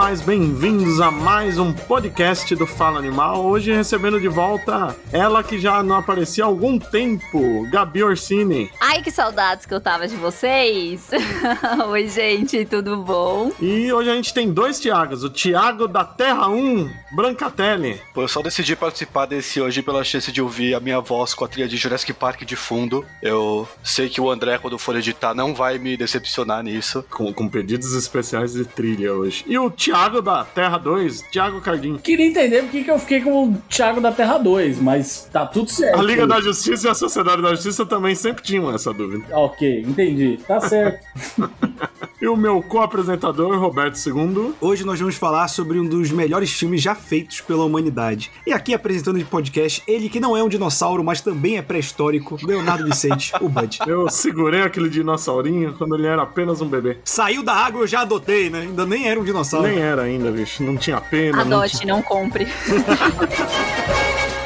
animais? Bem-vindos a mais um podcast do Fala Animal. Hoje recebendo de volta ela que já não aparecia há algum tempo, Gabi Orsini. Ai, que saudades que eu tava de vocês. Oi, gente, tudo bom? E hoje a gente tem dois Tiagos, o Tiago da Terra 1, Brancatelli. Pô, eu só decidi participar desse hoje pela chance de ouvir a minha voz com a trilha de Jurassic Park de fundo. Eu sei que o André, quando for editar, não vai me decepcionar nisso. Com, com pedidos especiais de trilha hoje. E o Thiago da Terra 2, Thiago Cardim. Queria entender por que eu fiquei com o Thiago da Terra 2, mas tá tudo certo. A Liga da Justiça e a Sociedade da Justiça também sempre tinham essa dúvida. Ok, entendi. Tá certo. e o meu co-apresentador, Roberto II. Hoje nós vamos falar sobre um dos melhores filmes já feitos pela humanidade. E aqui apresentando de podcast, ele que não é um dinossauro, mas também é pré-histórico, Leonardo Vicente, o Bud. Eu segurei aquele dinossaurinho quando ele era apenas um bebê. Saiu da água, eu já adotei, né? Ainda nem era um dinossauro. Nem era ainda, bicho. Não tinha pena. Adote, não, não compre.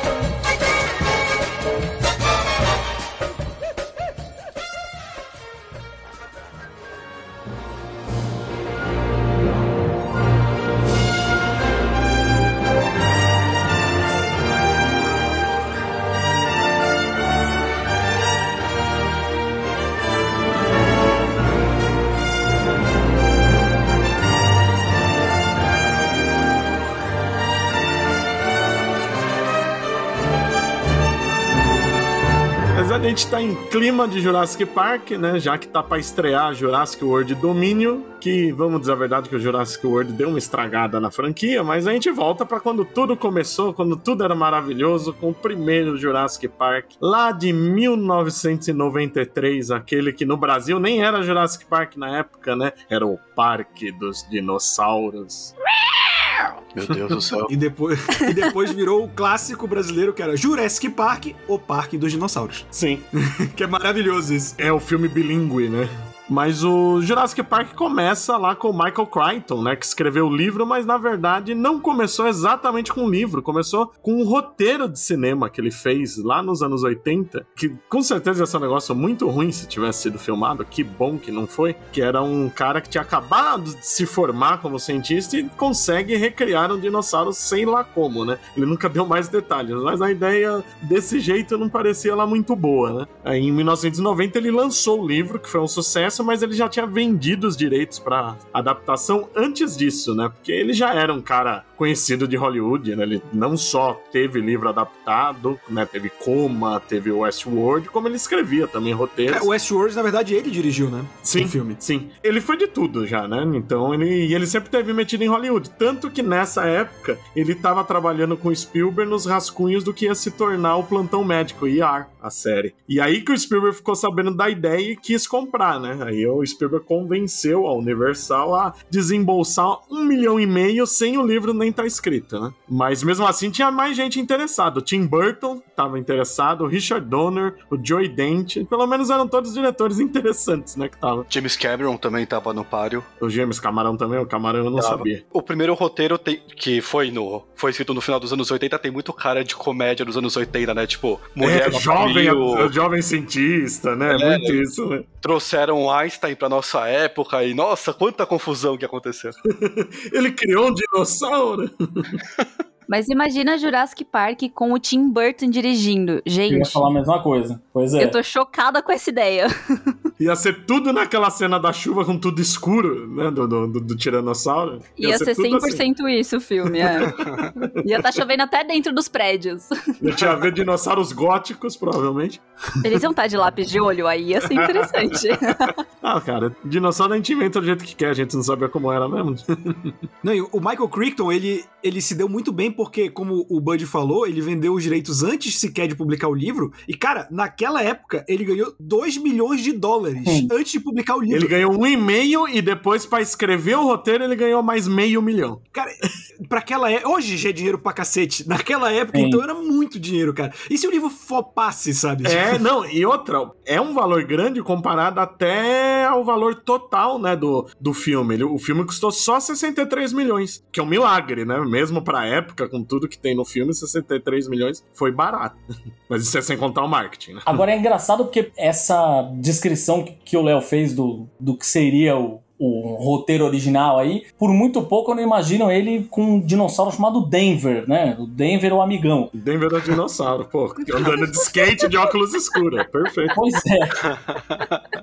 gente tá em clima de Jurassic Park, né? Já que tá para estrear Jurassic World Domínio, que vamos dizer a verdade que o Jurassic World deu uma estragada na franquia, mas a gente volta para quando tudo começou, quando tudo era maravilhoso, com o primeiro Jurassic Park, lá de 1993, aquele que no Brasil nem era Jurassic Park na época, né? Era o Parque dos Dinossauros. Meu Deus do céu. e, depois, e depois virou o clássico brasileiro que era Jurassic Park, o Parque dos Dinossauros. Sim. que é maravilhoso isso. É o filme bilíngue, né? Mas o Jurassic Park começa lá com o Michael Crichton, né, que escreveu o livro, mas na verdade não começou exatamente com o livro, começou com um roteiro de cinema que ele fez lá nos anos 80, que com certeza ia ser um negócio muito ruim se tivesse sido filmado, que bom que não foi, que era um cara que tinha acabado de se formar como cientista e consegue recriar um dinossauro sei lá como, né? Ele nunca deu mais detalhes, mas a ideia desse jeito não parecia lá muito boa, né? Aí em 1990 ele lançou o livro, que foi um sucesso, sucesso, mas ele já tinha vendido os direitos para adaptação antes disso, né? Porque ele já era um cara conhecido de Hollywood, né? Ele não só teve livro adaptado, né? Teve Coma, teve Westworld, como ele escrevia também roteiros. É, o Westworld, na verdade, ele dirigiu, né? Sim, o filme. Sim. Ele foi de tudo já, né? Então ele, ele sempre teve metido em Hollywood. Tanto que nessa época ele estava trabalhando com Spielberg nos rascunhos do que ia se tornar o Plantão Médico, ER, a série. E aí que o Spielberg ficou sabendo da ideia e quis comprar, né? Aí o Spielberg convenceu a Universal a desembolsar um milhão e meio sem o livro nem estar tá escrito, né? Mas mesmo assim tinha mais gente interessada. O Tim Burton estava interessado, o Richard Donner, o Joey Dent, pelo menos eram todos diretores interessantes, né? Que tava. James Cameron também estava no páreo. O James Camarão também, o Camarão eu não tava. sabia. O primeiro roteiro tem, que foi no foi escrito no final dos anos 80 tem muito cara de comédia dos anos 80, né? Tipo, mulher é, jovem, a, jovem cientista, né? É, muito isso, né? Trouxeram Einstein pra nossa época e, nossa, quanta confusão que aconteceu. Ele criou um dinossauro. Mas imagina Jurassic Park com o Tim Burton dirigindo. Gente. Eu ia falar a mesma coisa. Pois é. Eu tô chocada com essa ideia. Ia ser tudo naquela cena da chuva com tudo escuro, né? Do, do, do, do Tiranossauro. Ia, Ia ser, ser 100% assim. isso o filme, é. Ia estar tá chovendo até dentro dos prédios. Ia tinha ver dinossauros góticos, provavelmente. Eles iam estar tá de lápis de olho, aí ia ser interessante. ah, cara, dinossauro a gente inventa do jeito que quer, a gente não sabia como era mesmo. não, e o Michael Crichton, ele, ele se deu muito bem porque, como o Bud falou, ele vendeu os direitos antes sequer de publicar o livro. E, cara, naquela época, ele ganhou 2 milhões de dólares Sim. antes de publicar o livro. Ele ganhou um e meio e depois, para escrever o roteiro, ele ganhou mais meio milhão. Cara, pra aquela época. Hoje já é dinheiro pra cacete. Naquela época, Sim. então, era muito dinheiro, cara. E se o livro flopasse, sabe? É, não, e outra, é um valor grande comparado até ao valor total, né, do, do filme. Ele, o filme custou só 63 milhões, que é um milagre, né? Mesmo pra época época, com tudo que tem no filme, 63 milhões foi barato. Mas isso é sem contar o marketing, né? Agora é engraçado porque essa descrição que o Léo fez do, do que seria o, o roteiro original aí, por muito pouco eu não imagino ele com um dinossauro chamado Denver, né? O Denver é o amigão. Denver é o dinossauro, pô. Andando de skate de óculos escuros. Perfeito. Pois é,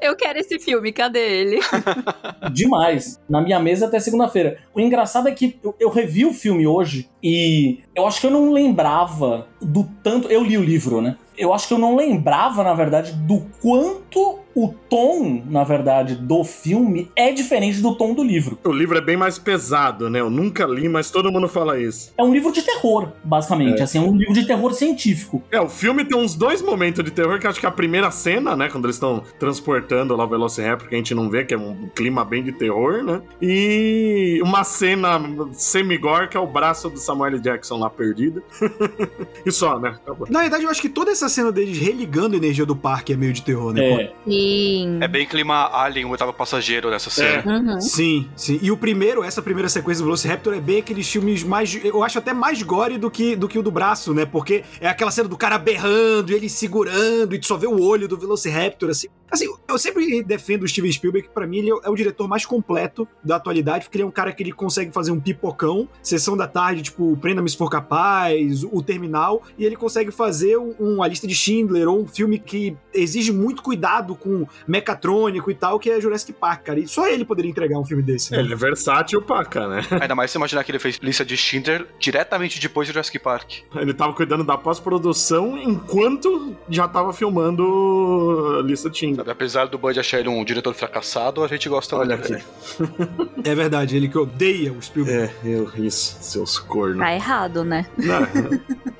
Eu quero esse filme, cadê ele? demais. Na minha mesa até segunda-feira. O engraçado é que eu, eu revi o filme hoje e eu acho que eu não lembrava do tanto. Eu li o livro, né? Eu acho que eu não lembrava, na verdade, do quanto o tom, na verdade, do filme é diferente do tom do livro. O livro é bem mais pesado, né? Eu nunca li, mas todo mundo fala isso. É um livro de terror, basicamente. É. Assim, é um livro de terror científico. É, o filme tem uns dois momentos de terror, que acho que a primeira cena, né? Quando eles estão transportando lá o Velociraptor, que a gente não vê, que é um clima bem de terror, né? E uma cena semi-gore, que é o braço do Samuel L. Jackson lá perdido. e só, né? Acabou. Na verdade, eu acho que toda essa cena deles religando a energia do parque é meio de terror, né? É. Sim. É bem clima Alien, o oitavo passageiro nessa cena. Uhum. Sim, sim. E o primeiro, essa primeira sequência do Velociraptor é bem aqueles filmes mais. Eu acho até mais gore do que, do que o do braço, né? Porque é aquela cena do cara berrando e ele segurando e tu só vê o olho do Velociraptor, assim. Assim, eu sempre defendo o Steven Spielberg, que pra mim ele é o diretor mais completo da atualidade, porque ele é um cara que ele consegue fazer um pipocão, sessão da tarde, tipo, Prenda-me se for capaz, o Terminal, e ele consegue fazer um, um A Lista de Schindler, ou um filme que exige muito cuidado com mecatrônico e tal, que é Jurassic Park, cara. E só ele poderia entregar um filme desse, né? Ele é versátil, paca, né? Ainda mais se imaginar que ele fez lista de Schindler diretamente depois de Jurassic Park. Ele tava cuidando da pós-produção enquanto já tava filmando a lista de Tinder. Sabe? Apesar do Bud achar ele um diretor fracassado, a gente gosta Olha muito aqui. dele. É verdade, ele que odeia o Spielberg. É, eu, isso, seus cornos. Tá errado, né? Não,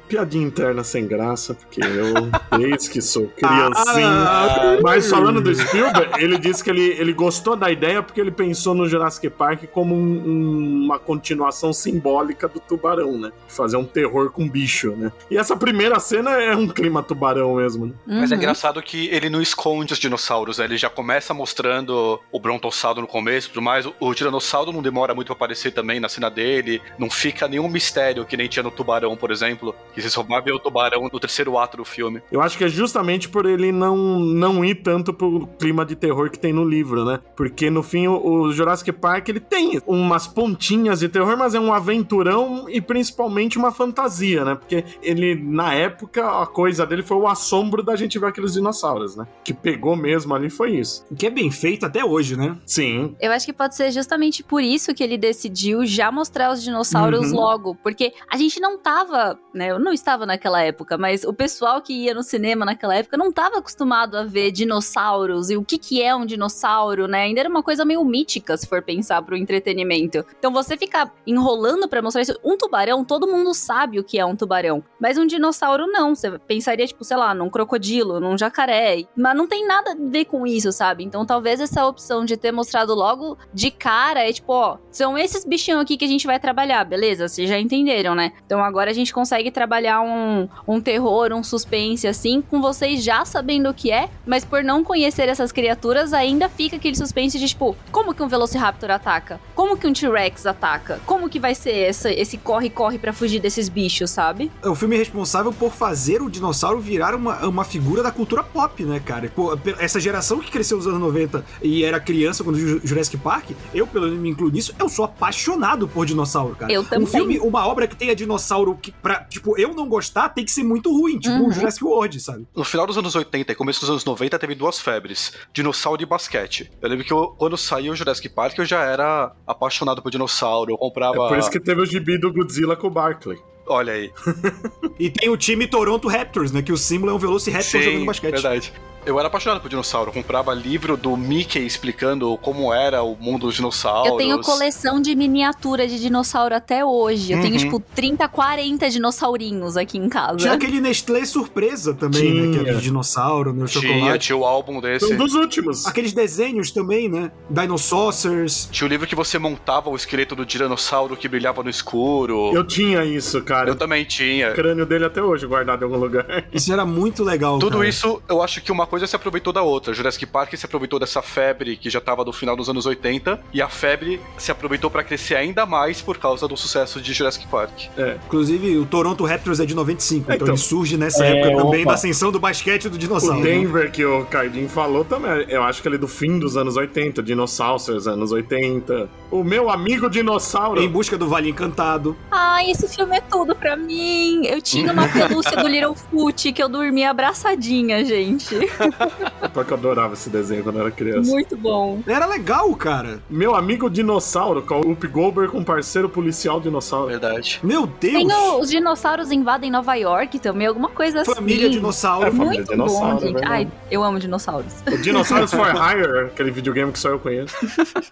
piadinha interna sem graça, porque eu, desde que sou criancinha. Ah, Mas falando do Spielberg, ele disse que ele, ele gostou da ideia porque ele pensou no Jurassic Park como um- um- uma continuação simbólica do tubarão, né? Fazer um terror com bicho, né? E essa primeira cena é um clima tubarão mesmo, né? Mas é Uhum. engraçado que ele não esconde os dinossauros, né? Ele já começa mostrando o brontossauro no começo e tudo mais. O, o tiranossauro não demora muito pra aparecer também na cena dele. Não fica nenhum mistério que nem tinha no tubarão, por exemplo. Que vai ver o tubarão no terceiro ato do filme. Eu acho que é justamente por ele não, não ir tanto pro clima de terror que tem no livro, né? Porque no fim o, o Jurassic Park ele tem umas pontinhas de terror, mas é um aventurão e principalmente uma fantasia, né? Porque ele, na época, a coisa dele foi o assombro da gente ver aqueles dinossauros, né? Que pegou mesmo ali foi isso. Que é bem feito até hoje, né? Sim. Eu acho que pode ser justamente por isso que ele decidiu já mostrar os dinossauros Uhum. logo. Porque a gente não tava, né? Eu não estava naquela época, mas o pessoal que ia no cinema naquela época não tava acostumado a ver dinossauros e o que que é um dinossauro, né? Ainda era uma coisa meio mítica, se for pensar pro entretenimento. Então você ficar enrolando pra mostrar isso. Um tubarão, todo mundo sabe o que é um tubarão. Mas um dinossauro não. Você pensaria, tipo, sei lá, num crocodilo, num jacaré. Mas não tem nada a ver com isso, sabe? Então talvez essa opção de ter mostrado logo de cara é tipo, ó, são esses bichinhos aqui que a gente vai trabalhar, beleza? Vocês já entenderam, né? Então agora a gente consegue trabalhar um, um terror, um suspense assim, com vocês já sabendo o que é, mas por não conhecer essas criaturas, ainda fica aquele suspense de tipo, como que um Velociraptor ataca? Como que um T-Rex ataca? Como que vai ser essa, esse corre-corre pra fugir desses bichos, sabe? É o filme responsável por fazer o dinossauro virar uma, uma figura da cultura pop, né, cara? Pô, essa geração que cresceu nos anos 90 e era criança quando viu Jurassic Park, eu, pelo menos, me incluo nisso, eu sou apaixonado por dinossauro, cara. Eu também. Um filme, uma obra que tenha dinossauro que, pra, tipo, eu não gostar, tem que ser muito ruim, tipo Uhum. o Jurassic World, sabe? No final dos anos 80 e começo dos anos 90 teve duas febres: dinossauro e basquete. Eu lembro que eu- quando saiu o Jurassic Park eu já era apaixonado por dinossauro. Eu É comprava. por isso que teve o gibi do Godzilla com o Barkley. Olha aí. E tem o time Toronto Raptors, né? Que o símbolo é um Velociraptor jogando basquete. verdade. Eu era apaixonado por dinossauro. Eu comprava livro do Mickey explicando como era o mundo dos dinossauros. Eu tenho coleção de miniatura de dinossauro até hoje. Eu tenho, Uhum. tipo, 30, 40 dinossaurinhos aqui em casa. Tinha aquele Nestlé surpresa também, né? Que era Tinha. de dinossauro, no Tinha, chocolate. tinha o álbum desse. Um dos últimos. Aqueles desenhos também, né? Dinosaurs. Tinha o livro que você montava o esqueleto do tiranossauro que brilhava no escuro. Eu tinha isso, cara. Eu também tinha. O crânio dele até hoje guardado em algum lugar. Isso era muito legal. Tudo cara. isso eu acho que uma coisa se aproveitou da outra. Jurassic Park se aproveitou dessa febre que já estava no final dos anos 80 e a febre se aproveitou para crescer ainda mais por causa do sucesso de Jurassic Park. É. Inclusive, o Toronto Raptors é de 95, então, Então. ele surge nessa É, época também opa. da ascensão do basquete do O dinossauro. Denver que o Cardin falou também, eu acho que ele é do fim dos anos 80, Dinossauros, anos 80. O meu amigo dinossauro. Em busca do Vale Encantado. Ai, esse filme é tudo pra mim. Eu tinha uma pelúcia do Littlefoot que eu dormia abraçadinha, gente. Porque eu adorava esse desenho quando eu era criança. Muito bom. Era legal, cara. Meu amigo dinossauro, com o Whoopi Goldberg com um parceiro policial dinossauro. Verdade. Meu Deus! Tem o- os dinossauros invadem Nova York também, alguma coisa assim. Família Dinossauro. É, família Muito dinossauro, bom, gente. Ai, eu amo dinossauros. O Dinossauros for Hire, aquele videogame que só eu conheço.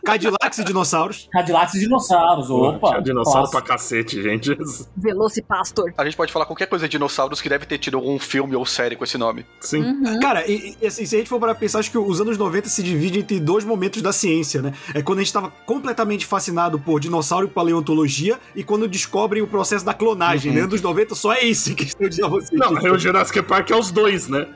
Cadillacs e dinossauros. Cadillacs e dinossauros, opa. Tinha dinossauro clássico. pra cacete, gente. Velocipastor. A gente pode falar qualquer coisa de dinossauros que deve ter tido algum filme ou série com esse nome. Sim. Uhum. Cara, e, e, assim, se a gente for para pensar, acho que os anos 90 se dividem entre dois momentos da ciência, né? É quando a gente tava completamente fascinado por dinossauro e paleontologia e quando descobrem o processo da clonagem, Uhum. né? Anos 90 só é esse que eu dizer a vocês. Não, o Jurassic Park é os dois, né?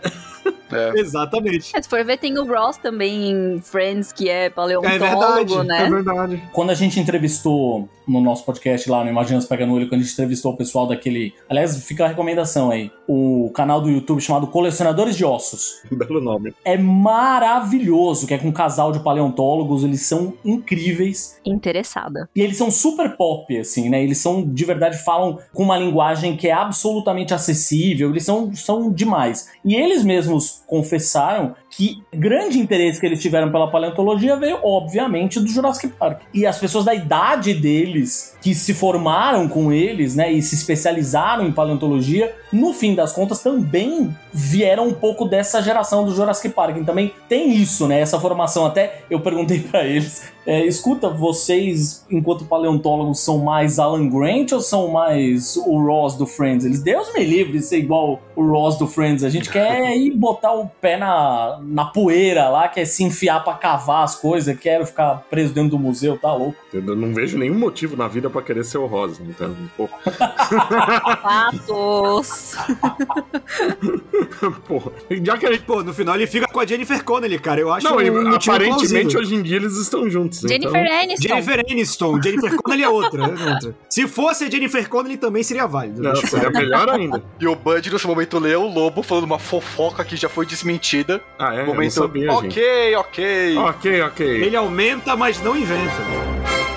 É. Exatamente. É, Se for ver, tem o Ross também em Friends, que é paleontólogo, É verdade, né? É verdade. Quando a gente entrevistou no nosso podcast lá no Imaginas Pega no Olho, quando a gente entrevistou o pessoal daquele. Aliás, fica a recomendação aí. O canal do YouTube chamado Colecionadores de Ossos. Belo nome. É maravilhoso, que é com um casal de paleontólogos, eles são incríveis. Interessada. E eles são super pop, assim, né? Eles são, de verdade, falam com uma linguagem que é absolutamente acessível, eles são, são demais. E eles mesmos confessaram que grande interesse que eles tiveram pela paleontologia veio, obviamente, do Jurassic Park. E as pessoas da idade deles, que se formaram com eles, né, e se especializaram em paleontologia, no fim das contas também vieram um pouco dessa geração do Jurassic Park. E também tem isso, né, essa formação. Até eu perguntei pra eles, é, escuta, vocês, enquanto paleontólogos, são mais Alan Grant ou são mais o Ross do Friends? Eles, Deus me livre de ser igual o Ross do Friends. A gente quer ir botar o pé na, na poeira lá, quer se enfiar pra cavar as coisas, quero ficar preso dentro do museu, tá louco? Eu não vejo nenhum motivo na vida pra querer ser o Rosa. Então, pô, Pô. Já que a gente. Pô, no final ele fica com a Jennifer Connelly, cara. Eu acho Não, um aparentemente plausível. hoje em dia eles estão juntos. Jennifer então... Aniston. Jennifer Aniston. Jennifer Connelly é outra, é outra. Se fosse a Jennifer Connelly também seria válido. Não, seria melhor ainda. E o Bud, nesse momento, lê o Lobo falando uma fofoca que já foi desmentida. Ah, é? Eu não momento, sabia, gente. ok, ok. Ok, ok. Ele aumenta, mas não inventa.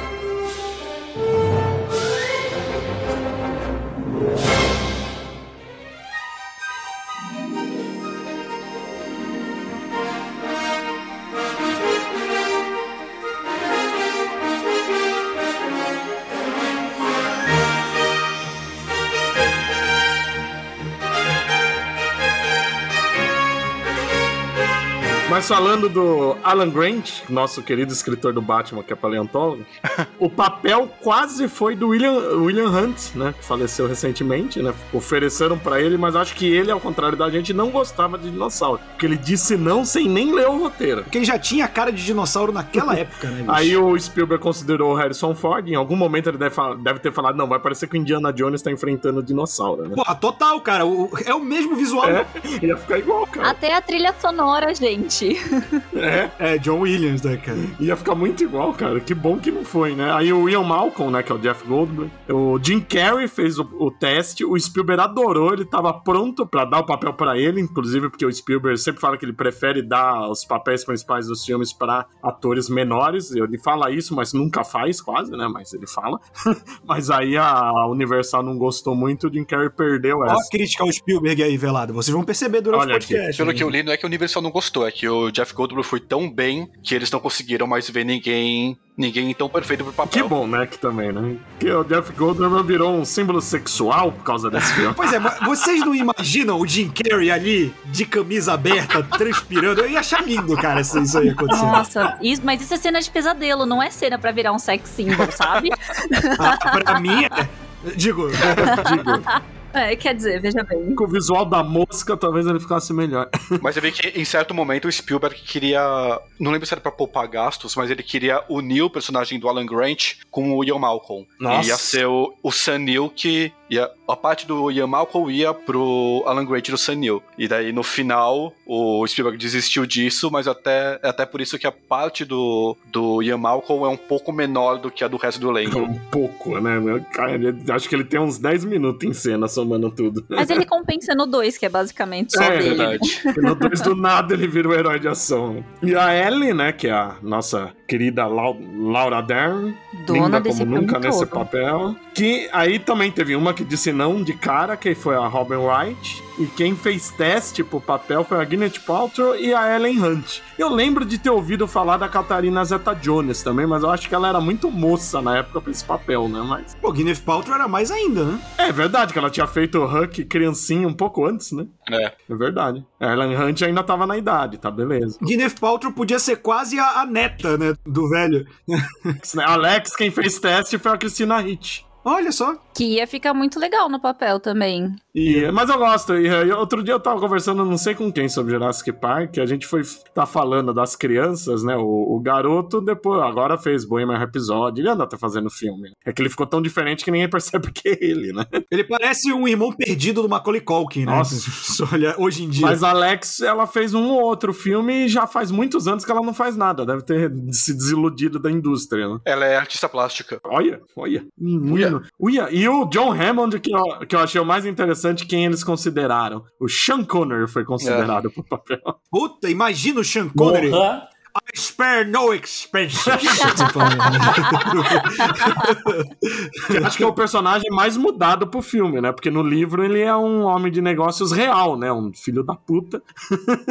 Mas falando do Alan Grant, nosso querido escritor do Batman, que é paleontólogo, o papel quase foi do William, William Hunt, né? Que faleceu recentemente, né? Ofereceram pra ele, mas acho que ele, ao contrário da gente, não gostava de dinossauro. Porque ele disse não sem nem ler o roteiro. Porque ele já tinha cara de dinossauro naquela época, né? bicho? Aí o Spielberg considerou o Harrison Ford, em algum momento ele deve, deve ter falado, não, vai parecer que o Indiana Jones tá enfrentando o dinossauro, né? Porra, total, cara. O- é o mesmo visual. É, ia ficar igual, cara. Até a trilha sonora, gente. É, É, John Williams, né, cara? ia ficar muito igual, cara. Que bom que não foi, né? Aí o Ian Malcolm, né, que é o Jeff Goldblum, o Jim Carrey fez o, o teste, o Spielberg adorou, ele tava pronto pra dar o papel pra ele, inclusive porque o Spielberg sempre fala que ele prefere dar os papéis principais dos filmes pra atores menores. Ele fala isso, mas nunca faz, quase, né? Mas ele fala. mas aí a Universal não gostou muito, o Jim Carrey perdeu Ó essa. a crítica ao Spielberg aí, velado. Vocês vão perceber durante Olha o aqui, podcast. Pelo né? que eu li, não é que a Universal não gostou, é que o Jeff Goldblum foi tão bem que eles não conseguiram mais ver ninguém ninguém tão perfeito pro Que papel. bom, né? Que também, né? Que o Jeff Goldblum virou um símbolo sexual por causa desse filme. Pois é, mas vocês não imaginam o Jim Carrey ali, de camisa aberta, transpirando? Eu ia achar lindo, cara, se isso aí acontecendo. Nossa, isso, mas isso é cena de pesadelo, não é cena pra virar um sex symbol, sabe? Ah, pra mim, é... Digo, Digo, É, quer dizer, veja bem. com o visual da mosca, talvez ele ficasse melhor. Mas eu vi que em certo momento o Spielberg queria. Não lembro se era pra poupar gastos, mas ele queria unir o personagem do Alan Grant com o Ian Malcolm. Nossa. E ia ser o, o Sam Neill que E a, a parte do Ian Malcolm ia pro Alan Grant do Sun Neill. E daí, no final, o Spielberg desistiu disso, mas até, até por isso que a parte do, do Ian Malcolm é um pouco menor do que a do resto do elenco. Um pouco, né? Cara, ele- acho que ele tem uns 10 minutos em cena somando tudo. Mas ele compensa no 2, que é basicamente só É, dele. verdade. No 2 do nada ele vira o herói de ação. E a Ellie, né, que é a nossa querida Lau- Laura Dern, Dona linda desse como nunca nesse todo. papel. Que aí também teve uma que disse não de cara, que foi a Robin Wright. E quem fez teste pro papel foi a Gwyneth Paltrow e a Ellen Hunt. Eu lembro de ter ouvido falar da Catarina Zeta-Jones também, mas eu acho que ela era muito moça na época pra esse papel, né? Mas Pô, Gwyneth Paltrow era mais ainda, né? é verdade que ela tinha feito o Huck criancinha um pouco antes, né? É. É verdade. A Ellen Hunt ainda tava na idade, tá beleza. Gwyneth Paltrow podia ser quase a, a neta, né, do velho. Alex, quem fez teste foi a Christina Ricci. Olha só. Que ia ficar muito legal no papel também. E, mas eu gosto. E, outro dia eu tava conversando, não sei com quem, sobre Jurassic Park. A gente foi tá falando das crianças, né? O, o garoto depois, agora fez Bohemian Rhapsody. Ele anda até fazendo filme. É que ele ficou tão diferente que ninguém percebe que é ele, né? Ele parece um irmão perdido do Macaulay Culkin, né? Nossa. Olha, hoje em dia. Mas a Alex, ela fez um ou outro filme e já faz muitos anos que ela não faz nada. Deve ter se desiludido da indústria, né? Ela é artista plástica. Olha, olha. Menino. Uia. E o John Hammond, que eu, que eu achei o mais interessante, quem eles consideraram. O Sean Connery foi considerado pro papel. Puta, imagina o Sean Connery. Porra. I spare no expense. Acho que é o personagem mais mudado pro filme, né? Porque no livro ele é um homem de negócios real, né? Um filho da puta.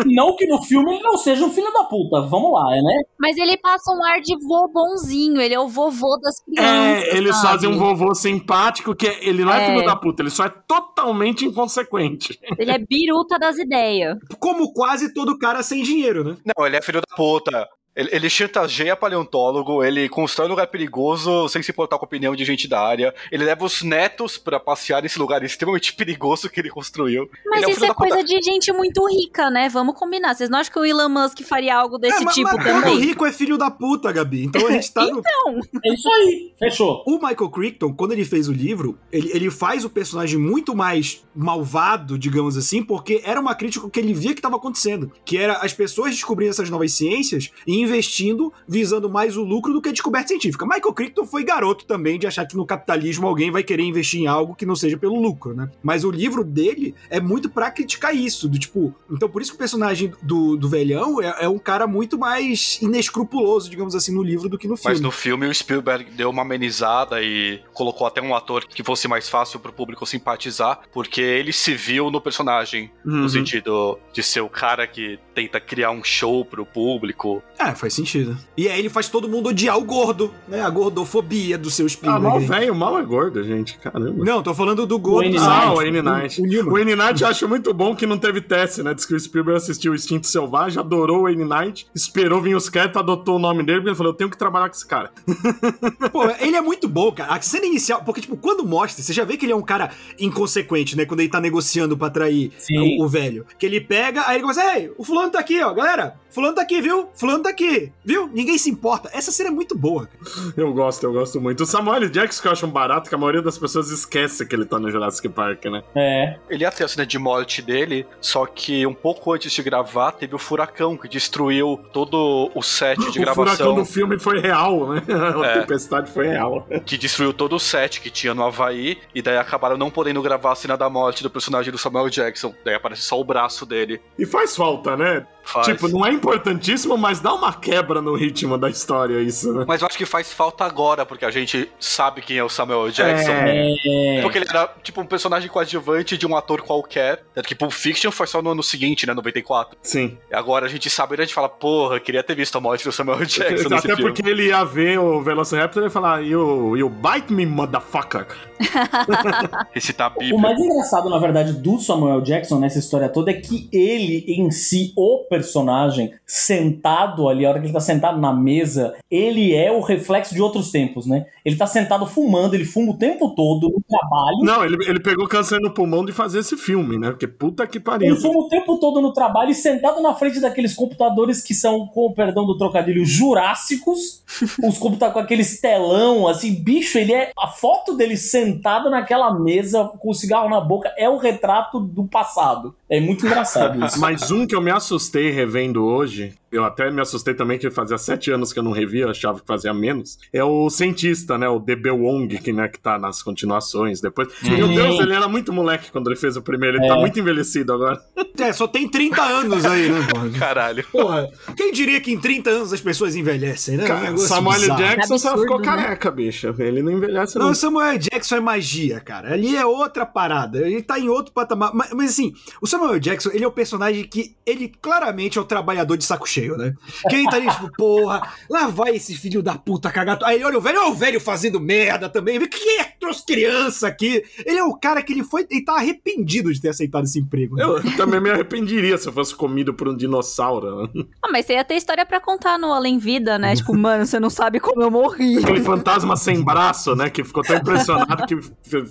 Não que no filme ele não seja um filho da puta. Vamos lá, né? Mas ele passa um ar de vô bonzinho, ele é o vovô das crianças. É, eles sabe? fazem um vovô simpático que é- ele não é, É. filho da puta, ele só é totalmente inconsequente. Ele é biruta das ideias. Como quase todo cara sem dinheiro, né? Não, ele é filho da puta. Ele, ele chantageia paleontólogo, ele constrói um lugar perigoso sem se importar com a opinião de gente da área. Ele leva os netos pra passear nesse lugar extremamente perigoso que ele construiu. Mas Ele é um isso é puta. coisa de gente muito rica, né? Vamos combinar. Vocês não acham que o Elon Musk faria algo desse É, mas, tipo mas todo também? rico é filho da puta, Gabi. Então a gente tá no... Então, É isso aí. Fechou. O Michael Crichton, quando ele fez o livro, ele, ele faz o personagem muito mais malvado, digamos assim, porque era uma crítica que ele via que estava acontecendo. Que era as pessoas descobrindo essas novas ciências e investindo, visando mais o lucro do que a descoberta científica. Michael Crichton foi garoto também de achar que no capitalismo alguém vai querer investir em algo que não seja pelo lucro, né? Mas o livro dele é muito pra criticar isso, do tipo... Então por isso que o personagem do, do velhão é, é um cara muito mais inescrupuloso, digamos assim, no livro do que no filme. Mas no filme o Spielberg deu uma amenizada e colocou até um ator que fosse mais fácil pro público simpatizar, porque ele se viu no personagem, Uhum. no sentido de ser o cara que tenta criar um show pro público. É, faz sentido. E aí ele faz todo mundo odiar o gordo, né? A gordofobia do seu Ah, Spielberg. mal aí. velho, mal é gordo, gente. Caramba. Não, tô falando do gordo. Do- Ah, o Wayne Knight. O, o. O Wayne Knight eu acho muito bom que não teve teste, né? Diz que o Spielberg assistiu o Instinto Selvagem, adorou o Wayne Knight, esperou vir os créditos, adotou o nome dele, porque ele falou: eu tenho que trabalhar com esse cara. Pô, ele é muito bom, cara. A cena inicial, porque, tipo, quando mostra, você já vê que ele é um cara inconsequente, né? Quando ele tá negociando pra atrair Sim. o, o velho. Que ele pega, aí ele começa, ei, o fulano tá aqui, ó, galera. Fulano tá aqui, viu? Fulano tá aqui, viu? Ninguém se importa. Essa cena é muito boa, cara. Eu gosto, eu gosto muito. O Samuel L. Jackson que eu acho um barato, que a maioria das pessoas esquece que ele tá no Jurassic Park, né? É. Ele ia ter a cena de morte dele, só que um pouco antes de gravar, teve o furacão que destruiu todo o set de o furacão gravação. do filme foi real, né? A É. tempestade foi real. que destruiu todo o set que tinha no Havaí, e daí acabaram não podendo gravar a cena da morte do personagem do Samuel Jackson. Daí aparece só o braço dele. E faz falta, né? Faz. Tipo, não é importantíssimo, mas dá uma quebra no ritmo da história isso, né? Mas eu acho que faz falta agora, porque a gente sabe quem é o Samuel Jackson. É. É. Porque ele era, tipo, um personagem coadjuvante de um ator qualquer. Tanto que Pulp Fiction foi só no ano seguinte, né? 94. Sim. E agora a gente sabe, e a gente fala, porra, queria ter visto a morte do Samuel Jackson nesse Até filme. porque ele ia ver o Velociraptor e ia falar, you, you bite me, motherfucker. Recitar a O Bíblia. mais engraçado, na verdade, do Samuel Jackson nessa história toda é que ele, em si, o personagem sentado ali, a hora que ele tá sentado na mesa, ele é o reflexo de outros tempos, né? Ele tá sentado fumando, ele fuma o tempo todo no trabalho. Não, ele, ele pegou câncer no pulmão de fazer esse filme, né? Porque puta que pariu. Ele fuma o tempo todo no trabalho e sentado na frente daqueles computadores que são, com o perdão do trocadilho, jurássicos. os computadores com aqueles telão, assim, bicho, ele é. A foto dele sentado naquela mesa com o cigarro na boca é o retrato do passado. É muito engraçado isso. Mas um que eu me assustei revendo hoje, eu até me assustei também que fazia sete anos que eu não revia, achava que fazia menos, é o cientista, né, o D.B. Wong, que, né, que tá nas continuações depois. Uhum. Meu Deus, ele era muito moleque quando ele fez o primeiro, ele tá É. muito envelhecido agora. É, só tem 30 anos aí, né? Caralho. Porra, quem diria que em 30 anos as pessoas envelhecem, né? É um Cara, negócio Samuel bizarro. Jackson só Absurdo, ficou né? careca, bicha. Ele não envelhece Não, não. o Samuel Jackson é magia, cara. Ali é outra parada. Ele tá em outro patamar. Mas, mas, assim, o Samuel Jackson, ele é o personagem que ele claramente é o trabalhador de saco cheio, né? Que ele tá ali, tipo, porra, lá vai esse filho da puta cagar. Aí ele olha o velho, olha o velho fazendo merda também. Que é trouxe criança aqui? Ele é o cara que ele foi. Ele tá arrependido de ter aceitado esse emprego. né? Eu também me arrependeria se eu fosse comido por um dinossauro. Ah, mas você ia ter história pra contar no Além Vida, né? Tipo, mano, você não sabe como eu morri. Aquele fantasma sem braço, né? Que ficou tão impressionado que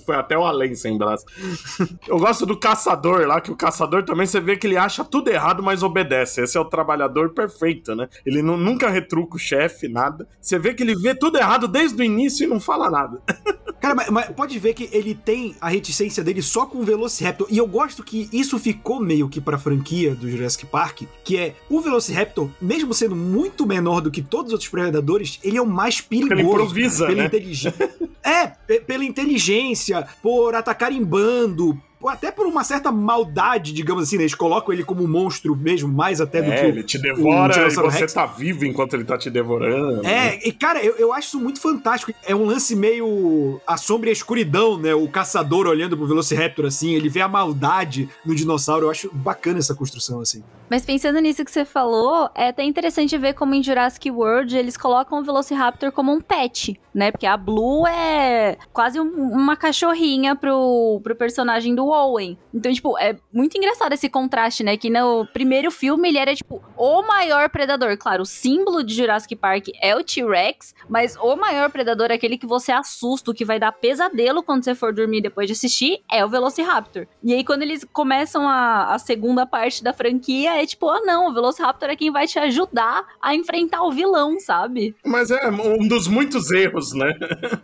foi até o além sem braço. Eu gosto do caçador lá, que o caçador também você vê que ele acha tudo errado, mas obedece. Esse é o trabalhador perfeito, né? Ele nu- nunca retruca o chefe, nada. Você vê que ele vê tudo errado desde o início e não fala nada. Cara, mas, mas pode ver que ele tem a reticência dele só com o Velociraptor. E eu gosto que isso ficou meio que pra franquia do Jurassic Park, que é o Velociraptor, mesmo sendo muito menor do que todos os outros predadores, ele é o mais perigoso. Ele improvisa, pela né? inteligência. é, pe- pela inteligência, por atacar em bando, por- até por uma certa maldade, digamos assim, né? Eles colocam ele como um monstro mesmo, mais até do que É, o- ele te devora o e você Rex. tá vivo enquanto ele tá te devorando. É, e cara, eu, eu acho isso muito fantástico. É um lance meio a sombra e a escuridão, né? O caçador olhando pro Velociraptor assim, ele vê a maldade no dinossauro. Eu acho bacana essa construção, assim. Mas pensando nisso que você falou, é até interessante ver como em Jurassic World eles colocam o Velociraptor como um pet, né? Porque a Blue é quase um- uma cachorrinha pro, pro personagem do Owen. Então, tipo, é muito engraçado esse contraste, né? Que no primeiro filme ele era, tipo, o maior predador. Claro, o símbolo de Jurassic Park é o T-Rex, mas o maior predador, aquele que você assusta, o que vai dar pesadelo quando você for dormir depois de assistir, é o Velociraptor. E aí, quando eles começam a, a segunda parte da franquia, é tipo, ah não, o Velociraptor é quem vai te ajudar a enfrentar o vilão, sabe? Mas é um dos muitos erros, né?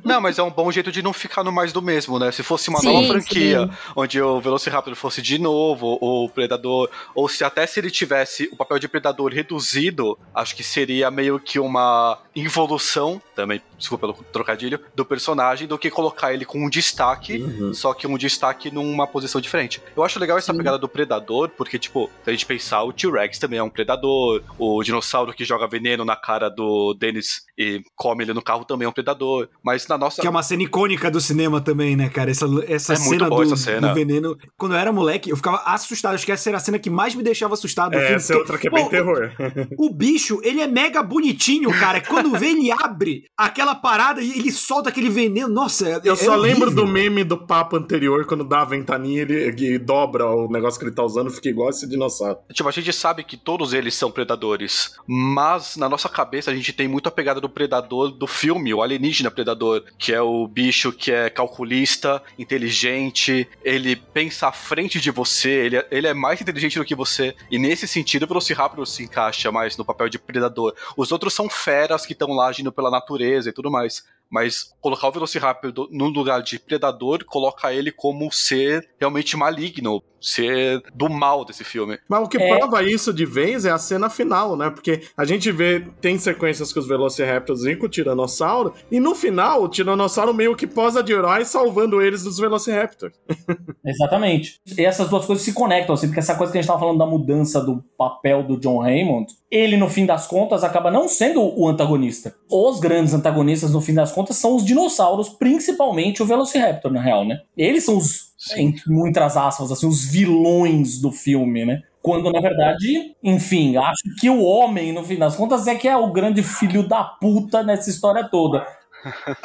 Não, mas é um bom jeito de não ficar no mais do mesmo, né? Se fosse uma Sim, nova franquia, sim. onde o Velociraptor fosse de novo o Predador, ou se até se ele tivesse o papel de Predador reduzido, acho que seria meio que uma involução, também, desculpa pelo trocadilho, do personagem, do que colocar ele com um destaque, Uhum. só que um destaque numa posição diferente. Eu acho legal essa Sim. pegada do Predador, porque, tipo, se a gente pensar, o T-Rex também é um predador, o dinossauro que joga veneno na cara do Dennis e come ele no carro também é um predador, mas na nossa... Que é uma cena icônica do cinema também, né, cara? Essa, essa É muito cena, boa do, essa cena. do veneno. Quando eu era moleque, eu ficava assustado. Acho que essa era a cena que mais me deixava assustado do É, filme. essa é outra que é bem pô, terror. O bicho, ele é mega bonitinho, cara. Quando vê, ele abre aquela parada e ele solta aquele veneno. Nossa, é, Eu é só lembro horrível. do meme do papo anterior, quando dá a ventania ele, ele dobra o negócio que ele tá usando, fica igual esse dinossauro. Tipo, a gente sabe que todos eles são predadores, mas na nossa cabeça a gente tem muito a pegada do predador do filme, o alienígena predador, que é o bicho que é calculista, inteligente, ele pensa à frente de você, ele é, ele é mais inteligente do que você, e nesse sentido o Velociraptor se encaixa mais no papel de predador. Os outros são feras que estão lá agindo pela natureza e tudo mais. Mas colocar o Velociraptor no lugar de predador coloca ele como ser realmente maligno, ser do mal desse filme. Mas o que É. prova isso de vez é a cena final, né? Porque a gente vê, tem sequências com os Velociraptors e com o Tiranossauro, e no final o Tiranossauro meio que posa de herói salvando eles dos Velociraptors. Exatamente. E essas duas coisas se conectam, assim, porque essa coisa que a gente tava falando da mudança do papel do John Raymond, ele, no fim das contas, acaba não sendo o antagonista. Os grandes antagonistas, no fim das contas, são os dinossauros, principalmente o Velociraptor, na real, né? Eles são os, entre muitas aspas, assim, os vilões do filme, né? Quando, na verdade, enfim, acho que o homem, no fim das contas, é que é o grande filho da puta nessa história toda.